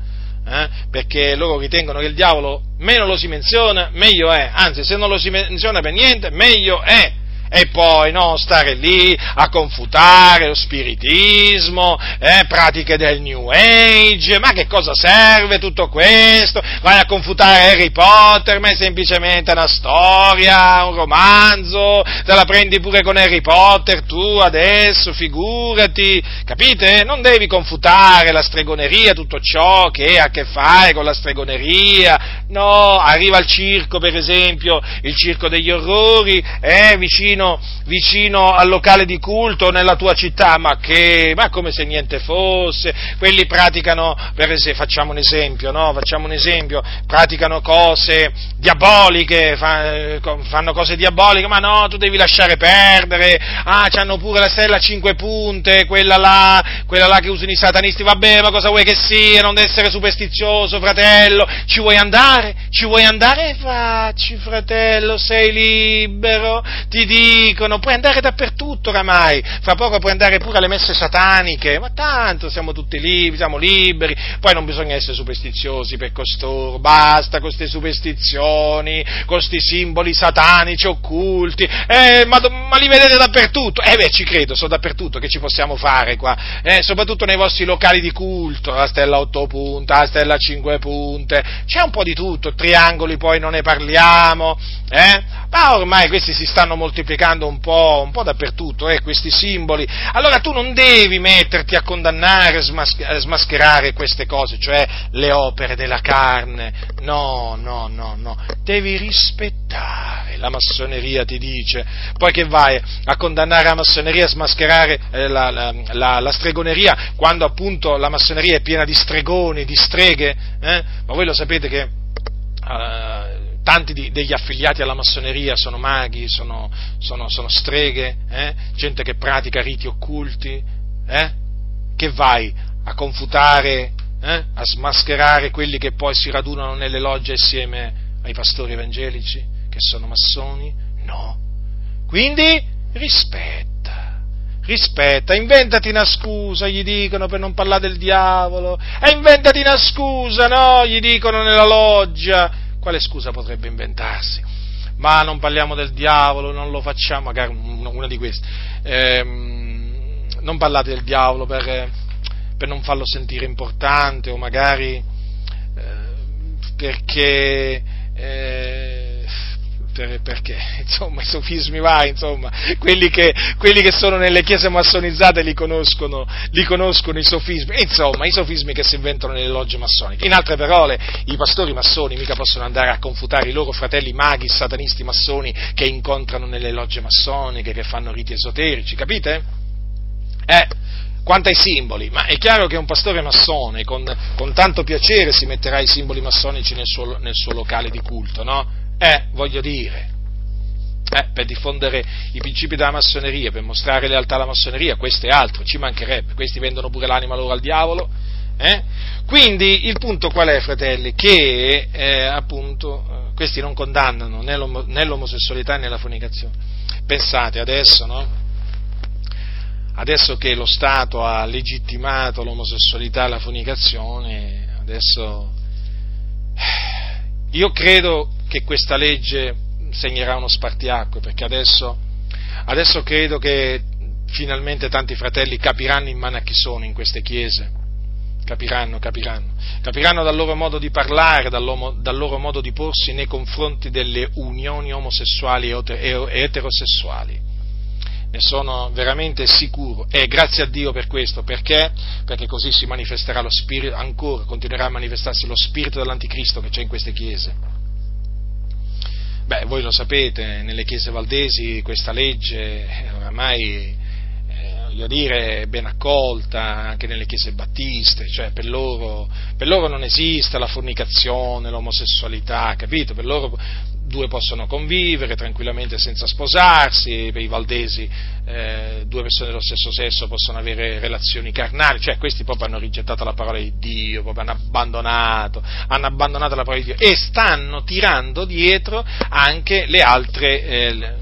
Eh? perché loro ritengono che il diavolo meno lo si menziona, meglio è, anzi se non lo si menziona per niente, meglio è e poi non stare lì a confutare lo spiritismo, eh, pratiche del New Age, ma che cosa serve tutto questo? Vai a confutare Harry Potter, ma è semplicemente una storia, un romanzo, te la prendi pure con Harry Potter tu adesso, figurati, capite? Non devi confutare la stregoneria, tutto ciò che ha a che fare con la stregoneria, no, arriva al circo per esempio, il circo degli orrori, eh, vicino vicino, vicino, al locale di culto nella tua città, ma che, ma come se niente fosse, quelli praticano, per esempio, facciamo un esempio, no? Facciamo un esempio, praticano cose diaboliche, fanno cose diaboliche, ma no, tu devi lasciare perdere, ah, hanno pure la stella a cinque punte, quella là, quella là che usano i satanisti, vabbè, ma cosa vuoi che sia, non essere superstizioso, fratello, ci vuoi andare? Ci vuoi andare? Facci, fratello, sei libero, ti dico, dicono, puoi andare dappertutto oramai, fra poco puoi andare pure alle messe sataniche, ma tanto siamo tutti liberi, siamo liberi, poi non bisogna essere superstiziosi per costoro, basta con queste superstizioni, con questi simboli satanici occulti, eh, ma, ma, li vedete dappertutto, eh beh ci credo, sono dappertutto, che ci possiamo fare qua, eh, soprattutto nei vostri locali di culto, la stella a otto punte, la stella a cinque punte, c'è un po' di tutto, triangoli poi non ne parliamo, eh, ma ormai questi si stanno moltiplicando predicando un po', un po dappertutto, eh, questi simboli, allora tu non devi metterti a condannare, a smascherare queste cose, cioè le opere della carne, no, no, no, no, devi rispettare, la massoneria ti dice, poi che vai a condannare la massoneria, a smascherare eh, la, la, la, la, stregoneria, quando appunto la massoneria è piena di stregoni, di streghe, eh? ma voi lo sapete che... Uh, tanti di, degli affiliati alla massoneria sono maghi, sono, sono, sono streghe, eh? gente che pratica riti occulti, eh? che vai a confutare, eh? a smascherare quelli che poi si radunano nelle logge assieme ai pastori evangelici, che sono massoni? No. Quindi rispetta, rispetta, inventati una scusa, gli dicono per non parlare del diavolo, e inventati una scusa, no? Gli dicono nella loggia quale scusa potrebbe inventarsi? Ma non parliamo del diavolo, non lo facciamo, magari una di queste. Eh, non parlate del diavolo per, per, non farlo sentire importante o magari eh, perché eh, per, perché insomma i sofismi vai, insomma, quelli che, quelli che, sono nelle chiese massonizzate li conoscono, li conoscono i sofismi, insomma i sofismi che si inventano nelle logge massoniche. In altre parole, i pastori massoni mica possono andare a confutare i loro fratelli maghi, satanisti massoni che incontrano nelle logge massoniche, che fanno riti esoterici, capite? Eh, quanto ai simboli, ma è chiaro che un pastore massone con, con tanto piacere si metterà i simboli massonici nel suo, nel suo locale di culto, no? Eh, voglio dire, eh, per diffondere i principi della massoneria, per mostrare lealtà alla massoneria, questo è altro, ci mancherebbe, questi vendono pure l'anima loro al diavolo. Eh? Quindi il punto qual è, fratelli? Che eh, appunto eh, questi non condannano né, l'om- né l'omosessualità né la fornicazione. Pensate adesso, no? Adesso che lo Stato ha legittimato l'omosessualità e la fornicazione, adesso io credo che questa legge segnerà uno spartiacque, perché adesso, adesso credo che finalmente tanti fratelli capiranno in mano a chi sono in queste chiese. Capiranno, capiranno. Capiranno dal loro modo di parlare, dal loro, dal loro modo di porsi nei confronti delle unioni omosessuali e eterosessuali. Ne sono veramente sicuro e grazie a Dio per questo, perché? Perché così si manifesterà lo spirito, ancora continuerà a manifestarsi lo spirito dell'anticristo che c'è in queste chiese Beh, voi lo sapete, nelle chiese valdesi questa legge oramai eh, voglio dire, ben accolta anche nelle chiese battiste, cioè per loro, per loro non esiste la fornicazione, l'omosessualità, capito? Per loro due possono convivere tranquillamente senza sposarsi, per i valdesi eh, due persone dello stesso sesso possono avere relazioni carnali, cioè questi proprio hanno rigettato la parola di Dio, proprio hanno abbandonato, hanno abbandonato la parola di Dio e stanno tirando dietro anche le altre, eh,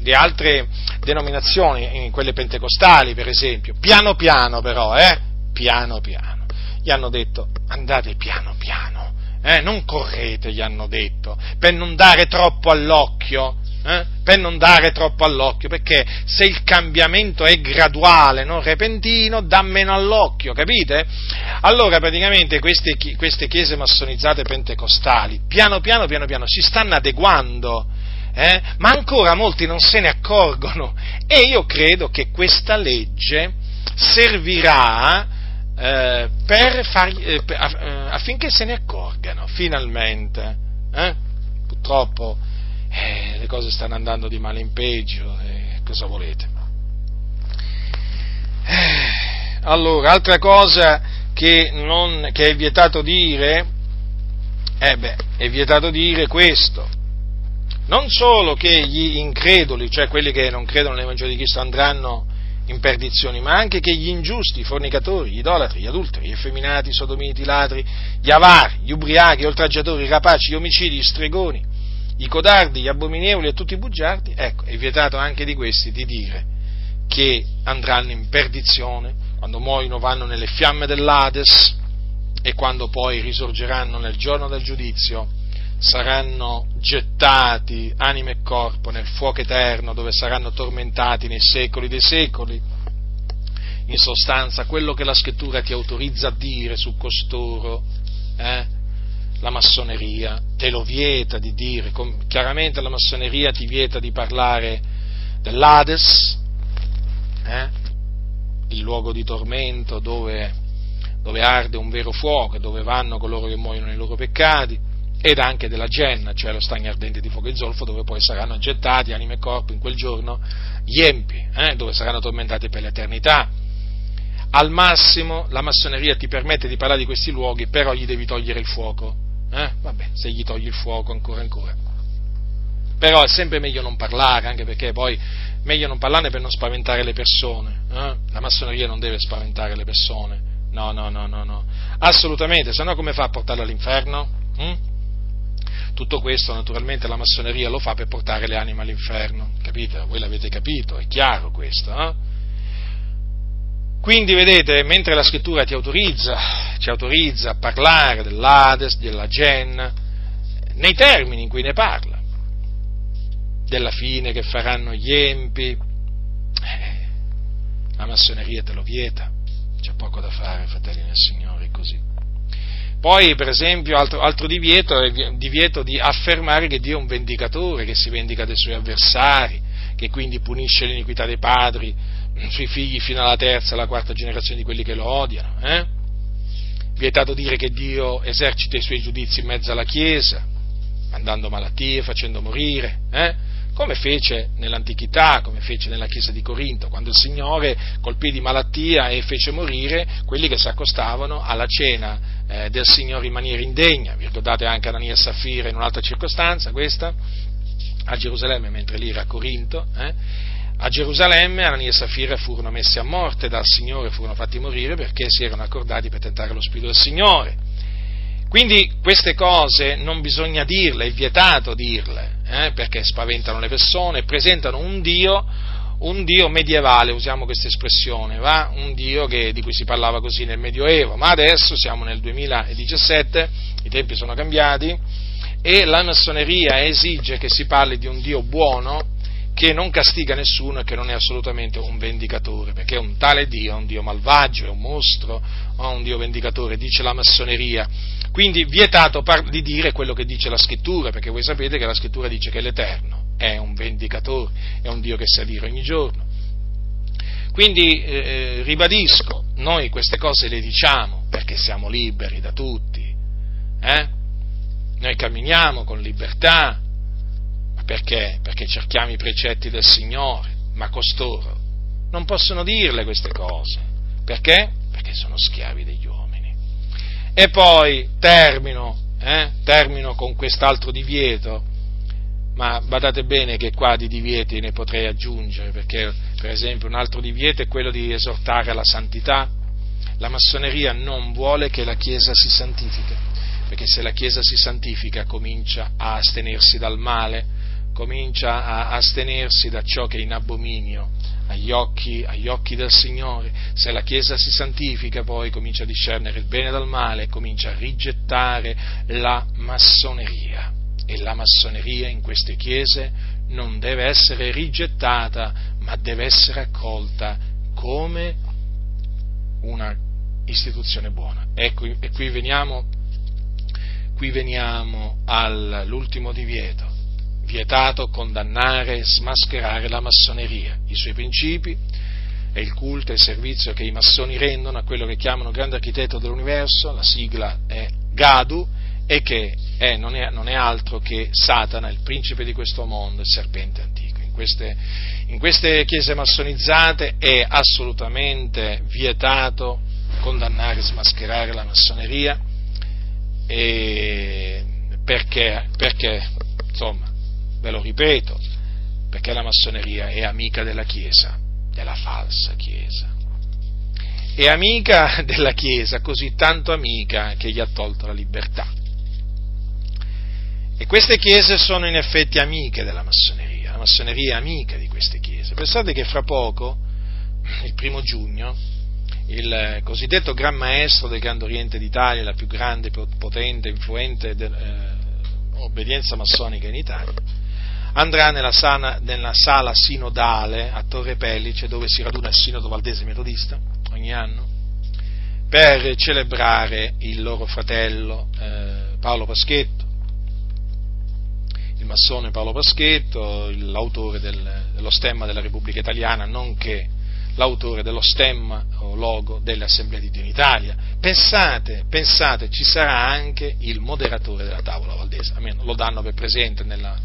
le altre denominazioni, quelle pentecostali per esempio, piano piano però, eh, piano piano, gli hanno detto andate piano piano eh, non correte, gli hanno detto, per non dare troppo all'occhio, eh, per non dare troppo all'occhio, perché se il cambiamento è graduale, non repentino, dà meno all'occhio, capite? Allora praticamente queste, queste chiese massonizzate pentecostali, piano piano, piano piano, si stanno adeguando, eh, ma ancora molti non se ne accorgono. E io credo che questa legge servirà eh, far, eh, per, eh, affinché se ne accorgano finalmente. Eh? Purtroppo eh, le cose stanno andando di male in peggio, cosa volete? allora, altra cosa che, non, che è vietato dire, eh beh, è vietato dire questo. Non solo che gli increduli, cioè quelli che non credono nell'Evangelo di Cristo, andranno in perdizione, ma anche che gli ingiusti, i fornicatori, gli idolatri, gli adulteri, gli effeminati, i sodomiti, i ladri, gli avari, gli ubriachi, gli oltraggiatori, i rapaci, gli omicidi, gli stregoni, i codardi, gli abominevoli e tutti i bugiardi, ecco, è vietato anche di questi di dire che andranno in perdizione, quando muoiono vanno nelle fiamme dell'Ades e quando poi risorgeranno nel giorno del giudizio saranno gettati anima e corpo nel fuoco eterno dove saranno tormentati nei secoli dei secoli. In sostanza, quello che la scrittura ti autorizza a dire su costoro, eh, la massoneria te lo vieta di dire, chiaramente la massoneria ti vieta di parlare dell'Ades, eh, il luogo di tormento dove, dove arde un vero fuoco dove vanno coloro che muoiono nei loro peccati, ed anche della Genna, cioè lo stagno ardente di fuoco e zolfo, dove poi saranno gettati anima e corpo in quel giorno gli empi, eh, dove saranno tormentati per l'eternità. Al massimo la massoneria ti permette di parlare di questi luoghi, però gli devi togliere il fuoco. Eh? Vabbè, se gli togli il fuoco ancora ancora. Però è sempre meglio non parlare, anche perché poi meglio non parlarne per non spaventare le persone. Eh? La massoneria non deve spaventare le persone. No, no, no, no, no. Assolutamente, se no come fa a portarlo all'inferno? Hm? Tutto questo naturalmente la massoneria lo fa per portare le anime all'inferno, capite? Voi l'avete capito, è chiaro questo, eh? Quindi vedete, mentre la scrittura ti autorizza, ci autorizza a parlare dell'Ades, della Gen, nei termini in cui ne parla, della fine che faranno gli empi, eh, la massoneria te lo vieta, c'è poco da fare, fratelli del Signore, così. Poi, per esempio, altro, altro divieto è il divieto di affermare che Dio è un vendicatore, che si vendica dei suoi avversari, che quindi punisce l'iniquità dei padri mm, sui figli fino alla terza e alla quarta generazione di quelli che lo odiano. Eh? Vietato dire che Dio esercita i suoi giudizi in mezzo alla Chiesa, mandando malattie, facendo morire. Eh? come fece nell'antichità, come fece nella chiesa di Corinto, quando il Signore colpì di malattia e fece morire quelli che si accostavano alla cena eh, del Signore in maniera indegna. Vi ricordate anche Anania e Saffira in un'altra circostanza, questa, a Gerusalemme, mentre lì era Corinto. Eh? A Gerusalemme Anania e Saffira furono messi a morte dal Signore, furono fatti morire perché si erano accordati per tentare lo Spirito del Signore. Quindi queste cose non bisogna dirle, è vietato dirle, eh, perché spaventano le persone presentano un Dio, un Dio medievale, usiamo questa espressione, va? un Dio che, di cui si parlava così nel Medioevo, ma adesso siamo nel 2017, i tempi sono cambiati e la massoneria esige che si parli di un Dio buono, che non castiga nessuno e che non è assolutamente un vendicatore, perché un tale Dio è un Dio malvagio, è un mostro, o un Dio vendicatore, dice la massoneria. Quindi vietato di dire quello che dice la scrittura, perché voi sapete che la scrittura dice che l'Eterno è un vendicatore, è un Dio che sa dire ogni giorno. Quindi eh, ribadisco, noi queste cose le diciamo perché siamo liberi da tutti, eh? noi camminiamo con libertà, perché? Perché cerchiamo i precetti del Signore, ma costoro non possono dirle queste cose. Perché? Perché sono schiavi degli uomini. E poi termino, eh, termino con quest'altro divieto, ma badate bene che qua di divieti ne potrei aggiungere, perché per esempio un altro divieto è quello di esortare alla santità. La massoneria non vuole che la Chiesa si santifichi, perché se la Chiesa si santifica comincia a astenersi dal male, comincia a astenersi da ciò che è in abominio agli occhi, agli occhi, del Signore. Se la Chiesa si santifica poi comincia a discernere il bene dal male, comincia a rigettare la massoneria. E la massoneria in queste chiese non deve essere rigettata, ma deve essere accolta come una istituzione buona. Ecco, e qui veniamo, qui veniamo all'ultimo divieto vietato condannare e smascherare la massoneria, i suoi principi e il culto e il servizio che i massoni rendono a quello che chiamano grande architetto dell'universo, la sigla è Gadu, e che è, non, è, non, è, altro che Satana, il principe di questo mondo, il serpente antico. In queste, in queste chiese massonizzate è assolutamente vietato condannare e smascherare la massoneria perché, perché insomma, ve lo ripeto, perché la massoneria è amica della Chiesa, della falsa Chiesa. È amica della Chiesa, così tanto amica che gli ha tolto la libertà. E queste chiese sono in effetti amiche della massoneria, la massoneria è amica di queste chiese. Pensate che fra poco, il primo giugno, il cosiddetto Gran Maestro del Grande Oriente d'Italia, la più grande, potente, influente de, eh, obbedienza massonica in Italia, andrà nella sala, nella sala, sinodale a Torre Pellice, dove si raduna il sinodo valdese metodista ogni anno, per celebrare il loro fratello eh, Paolo Paschetto, il massone Paolo Paschetto, l'autore del, dello stemma della Repubblica Italiana, nonché l'autore dello stemma o logo delle Assemblee di Dio in Italia. Pensate, pensate, ci sarà anche il moderatore della tavola valdese, almeno lo danno per presente nella,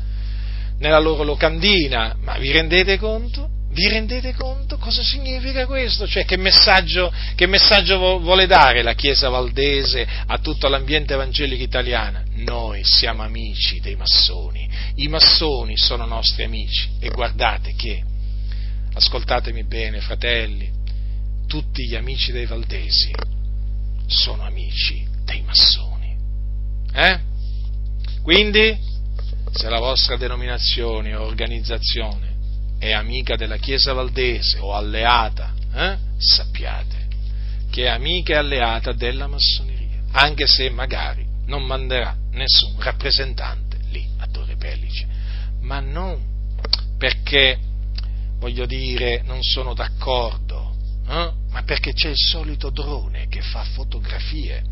nella loro locandina, ma vi rendete conto? Vi rendete conto cosa significa questo? Cioè che messaggio, che messaggio vuole dare la Chiesa valdese a tutto l'ambiente evangelico italiano? Noi siamo amici dei massoni, i massoni sono nostri amici e guardate che, ascoltatemi bene fratelli, tutti gli amici dei valdesi sono amici dei massoni. Eh? Quindi se la vostra denominazione o organizzazione è amica della Chiesa valdese o alleata, eh, sappiate che è amica e alleata della massoneria, anche se magari non manderà nessun rappresentante lì a Torre Pellice, ma non perché, voglio dire, non sono d'accordo, eh, ma perché c'è il solito drone che fa fotografie,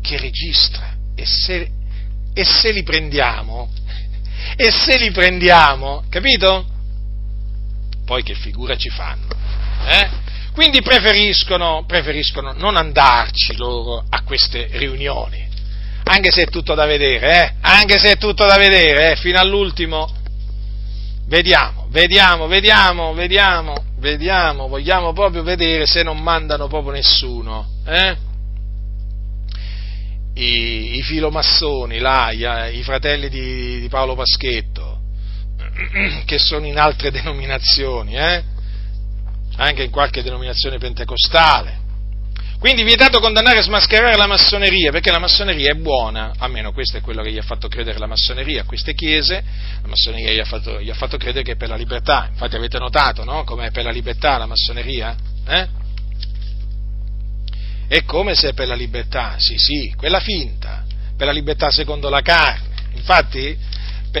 che registra e se, e se li prendiamo e se li prendiamo, capito? Poi che figura ci fanno? Eh? Quindi preferiscono, preferiscono, non andarci loro a queste riunioni, anche se è tutto da vedere, eh? anche se è tutto da vedere, eh? fino all'ultimo. Vediamo, vediamo, vediamo, vediamo, vediamo, vogliamo proprio vedere se non mandano proprio nessuno. Eh? i, i filomassoni, là, i, i fratelli di, di, Paolo Paschetto, che sono in altre denominazioni, eh? anche in qualche denominazione pentecostale. Quindi vietato condannare e smascherare la massoneria, perché la massoneria è buona, almeno questo è quello che gli ha fatto credere la massoneria a queste chiese, la massoneria gli ha fatto, gli ha fatto credere che è per la libertà, infatti avete notato no? come è per la libertà la massoneria? Eh? È come se per la libertà, sì, sì, quella finta, per la libertà secondo la carne. Infatti,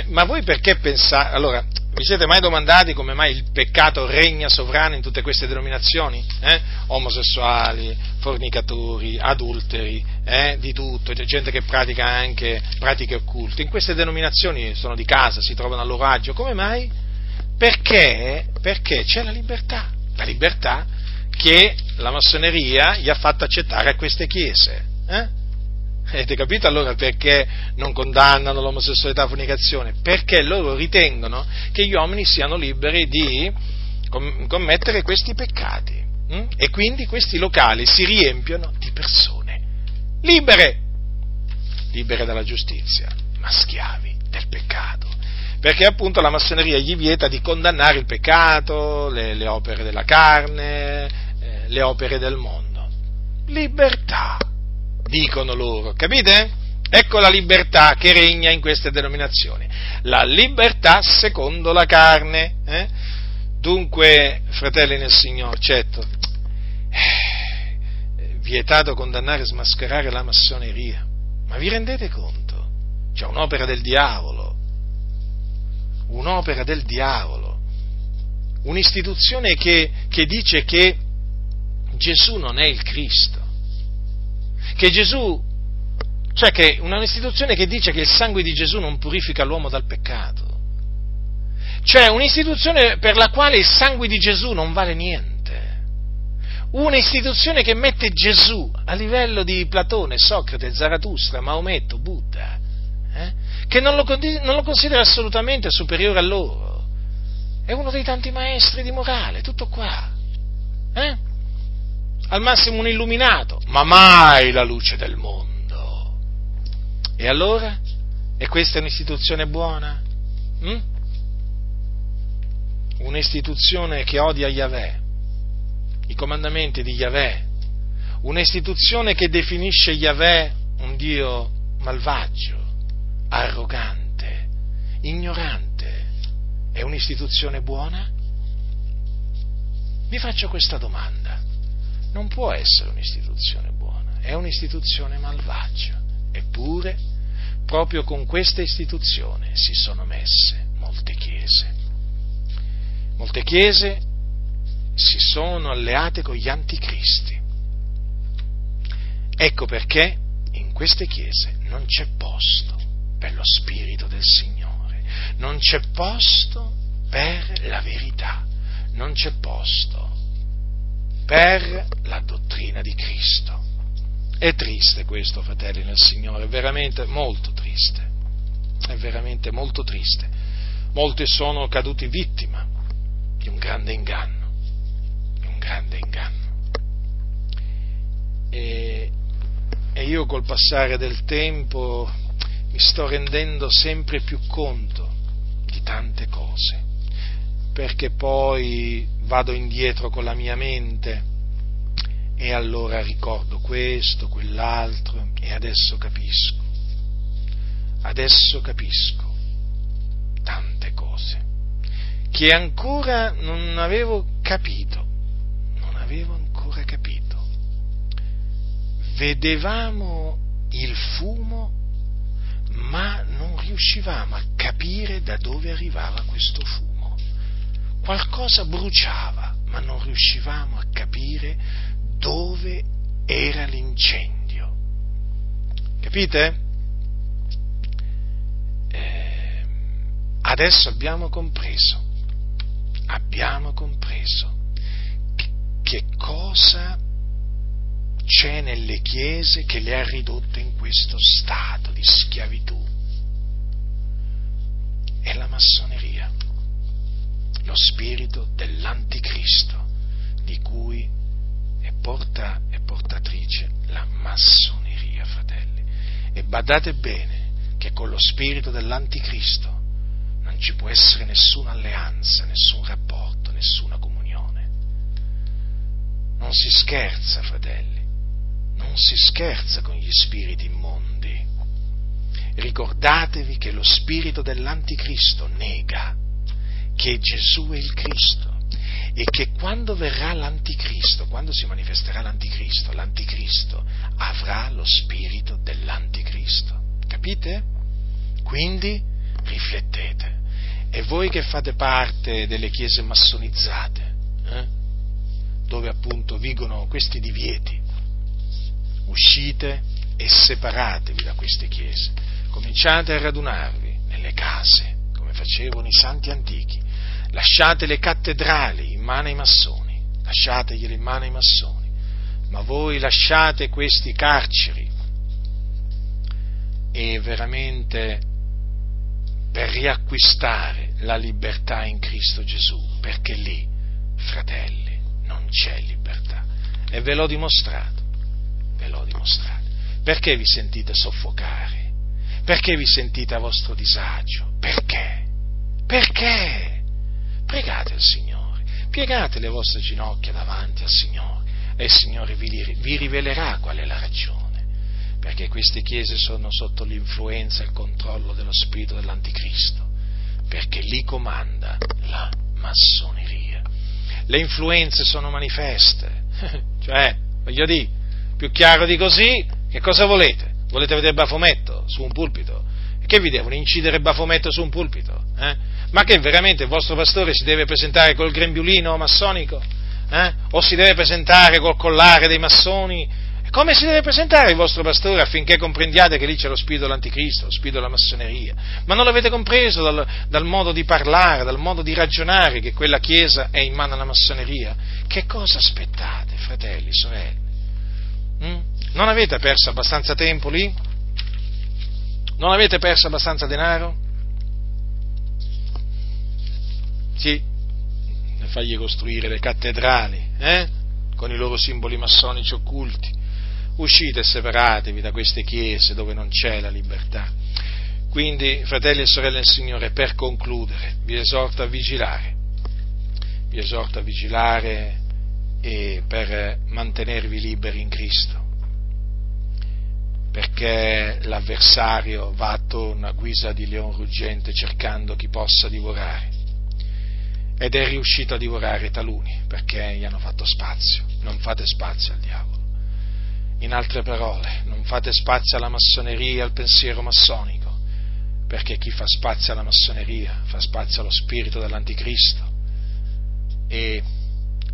ma voi perché pensate, allora, vi siete mai domandati come mai il peccato regna sovrano in tutte queste denominazioni? Eh? Omosessuali, fornicatori, adulteri, eh? di tutto, c'è gente che pratica anche pratiche occulte. In queste denominazioni sono di casa, si trovano a loro agio. Come mai? Perché? Perché c'è la libertà. La libertà che la massoneria gli ha fatto accettare a queste chiese. Eh? Avete capito allora perché non condannano l'omosessualità la fornicazione? Perché loro ritengono che gli uomini siano liberi di commettere questi peccati. Hm? E quindi questi locali si riempiono di persone libere, libere dalla giustizia, ma schiavi del peccato. Perché appunto la massoneria gli vieta di condannare il peccato, le, le opere della carne, eh, le opere del mondo. Libertà, dicono loro, capite? Ecco la libertà che regna in queste denominazioni, la libertà secondo la carne. Eh? Dunque, fratelli nel Signore, certo, eh, vietato condannare e smascherare la massoneria, ma vi rendete conto? C'è un'opera del diavolo, un'opera del diavolo, un'istituzione che, che dice che Gesù non è il Cristo, che Gesù cioè che una istituzione che dice che il sangue di Gesù non purifica l'uomo dal peccato. Cioè un'istituzione per la quale il sangue di Gesù non vale niente. Una istituzione che mette Gesù a livello di Platone, Socrate, Zarathustra, Maometto, Buddha, eh? che non lo, non lo considera assolutamente superiore a loro. È uno dei tanti maestri di morale, tutto qua. Eh? Al massimo un illuminato, ma mai la luce del mondo. E allora? E questa è un'istituzione buona? Hm? Un'istituzione che odia Yahweh, i comandamenti di Yahweh, un'istituzione che definisce Yahweh un Dio malvagio, arrogante, ignorante. È un'istituzione buona? Vi faccio questa domanda. Non può essere un'istituzione buona, è un'istituzione malvagia. Eppure, proprio con questa istituzione si sono messe molte chiese. Molte chiese si sono alleate con gli anticristi. Ecco perché in queste chiese non c'è posto per lo Spirito del Signore, non c'è posto per la verità, non c'è posto per la dottrina di Cristo. È triste questo, fratelli nel Signore, è veramente molto triste, è veramente molto triste. Molti sono caduti vittima di un grande inganno, di un grande inganno. E, e io col passare del tempo mi sto rendendo sempre più conto di tante cose, perché poi vado indietro con la mia mente e allora ricordo questo, quell'altro e adesso capisco. Adesso capisco tante cose che ancora non avevo capito, non avevo ancora capito. Vedevamo il fumo, ma non riuscivamo a capire da dove arrivava questo fumo. Qualcosa bruciava, ma non riuscivamo a capire dove era l'incendio. Capite? Eh, adesso abbiamo compreso, abbiamo compreso che, che cosa c'è nelle chiese che le ha ridotte in questo stato di schiavitù. È la massoneria, lo spirito dell'anticristo di cui porta e portatrice la massoneria, fratelli. E badate bene che con lo spirito dell'anticristo non ci può essere nessuna alleanza, nessun rapporto, nessuna comunione. Non si scherza, fratelli, non si scherza con gli spiriti immondi. Ricordatevi che lo spirito dell'anticristo nega che Gesù è il Cristo e che quando verrà l'anticristo, quando si manifesterà l'anticristo, l'anticristo avrà lo spirito dell'anticristo. Capite? Quindi riflettete. E voi che fate parte delle chiese massonizzate, eh, dove appunto vigono questi divieti, uscite e separatevi da queste chiese, cominciate a radunarvi nelle case, come facevano i santi antichi, lasciate le cattedrali in mano ai massoni, lasciategliele in mano ai massoni, ma voi lasciate questi carceri e veramente per riacquistare la libertà in Cristo Gesù, perché lì fratelli, non c'è libertà. E ve l'ho dimostrato, ve l'ho dimostrato. Perché vi sentite soffocare? Perché vi sentite a vostro disagio? Perché? Perché? Pregate il Signore, piegate le vostre ginocchia davanti al Signore e il Signore vi, vi rivelerà qual è la ragione. Perché queste chiese sono sotto l'influenza e il controllo dello spirito dell'Anticristo, perché lì comanda la massoneria. Le influenze sono manifeste, cioè, voglio dire, più chiaro di così, che cosa volete? Volete vedere Bafometto su un pulpito? Che vi devono incidere Bafometto su un pulpito? Eh? Ma che veramente il vostro pastore si deve presentare col grembiulino massonico? Eh? O si deve presentare col collare dei massoni? Come si deve presentare il vostro pastore affinché comprendiate che lì c'è lo spirito dell'anticristo, lo spirito della massoneria? Ma non l'avete compreso dal, dal, modo di parlare, dal modo di ragionare che quella chiesa è in mano alla massoneria? Che cosa aspettate, fratelli, sorelle? Mm? Non avete perso abbastanza tempo lì? Non avete perso abbastanza denaro? Sì, ne fagli costruire le cattedrali, eh? Con i loro simboli massonici occulti uscite e separatevi da queste chiese dove non c'è la libertà. Quindi, fratelli e sorelle del Signore, per concludere, vi esorto a vigilare, vi esorto a vigilare per mantenervi liberi in Cristo, perché l'avversario va attorno a guisa di leon ruggente cercando chi possa divorare ed è riuscito a divorare taluni perché gli hanno fatto spazio, non fate spazio al diavolo. In altre parole, non fate spazio alla massoneria e al pensiero massonico, perché chi fa spazio alla massoneria fa spazio allo spirito dell'anticristo e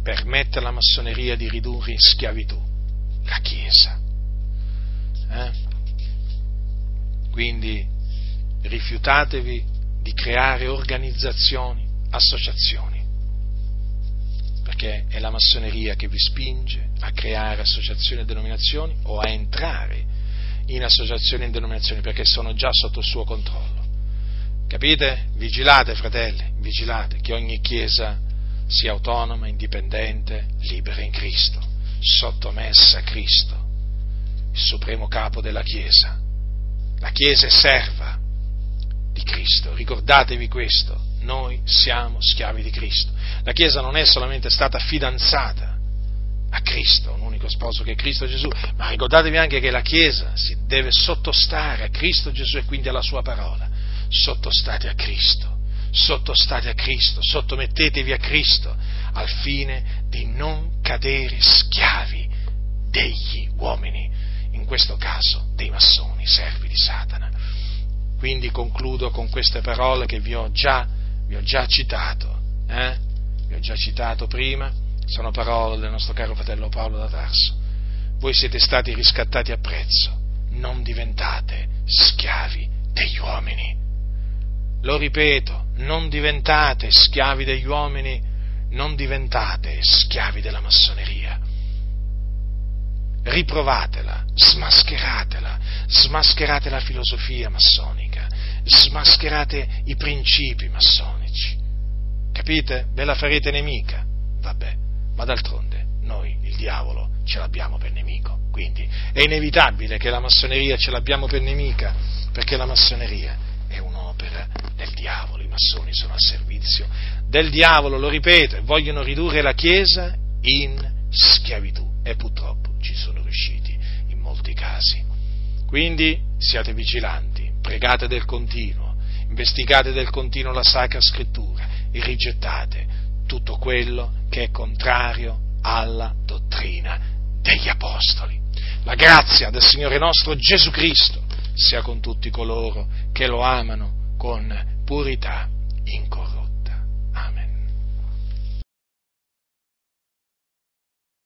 permette alla massoneria di ridurre in schiavitù la Chiesa. Eh? Quindi rifiutatevi di creare organizzazioni, associazioni perché è la massoneria che vi spinge a creare associazioni e denominazioni o a entrare in associazioni e denominazioni perché sono già sotto il suo controllo. Capite? Vigilate, fratelli, vigilate che ogni chiesa sia autonoma, indipendente, libera in Cristo, sottomessa a Cristo, il supremo capo della Chiesa. La Chiesa è serva di Cristo, ricordatevi questo noi siamo schiavi di Cristo. La Chiesa non è solamente stata fidanzata a Cristo, un unico sposo che è Cristo Gesù, ma ricordatevi anche che la Chiesa si deve sottostare a Cristo Gesù e quindi alla sua parola. Sottostate a Cristo, sottostate a Cristo, sottomettetevi a Cristo al fine di non cadere schiavi degli uomini, in questo caso dei massoni, servi di Satana. Quindi concludo con queste parole che vi ho già vi ho già citato, eh? vi ho già citato prima, sono parole del nostro caro fratello Paolo da Tarso. Voi siete stati riscattati a prezzo, non diventate schiavi degli uomini. Lo ripeto, non diventate schiavi degli uomini, non diventate schiavi della massoneria. Riprovatela, smascheratela, smascherate la filosofia massonica, smascherate i principi massonici. Capite? Ve la farete nemica? Vabbè, ma d'altronde noi il diavolo ce l'abbiamo per nemico, quindi è inevitabile che la massoneria ce l'abbiamo per nemica, perché la massoneria è un'opera del diavolo, i massoni sono al servizio del diavolo, lo ripeto, vogliono ridurre la Chiesa in schiavitù e purtroppo ci sono riusciti in molti casi. Quindi siate vigilanti pregate del continuo, investigate del continuo la Sacra Scrittura e rigettate tutto quello che è contrario alla dottrina degli Apostoli. La grazia del Signore nostro Gesù Cristo sia con tutti coloro che lo amano con purità incorrotta.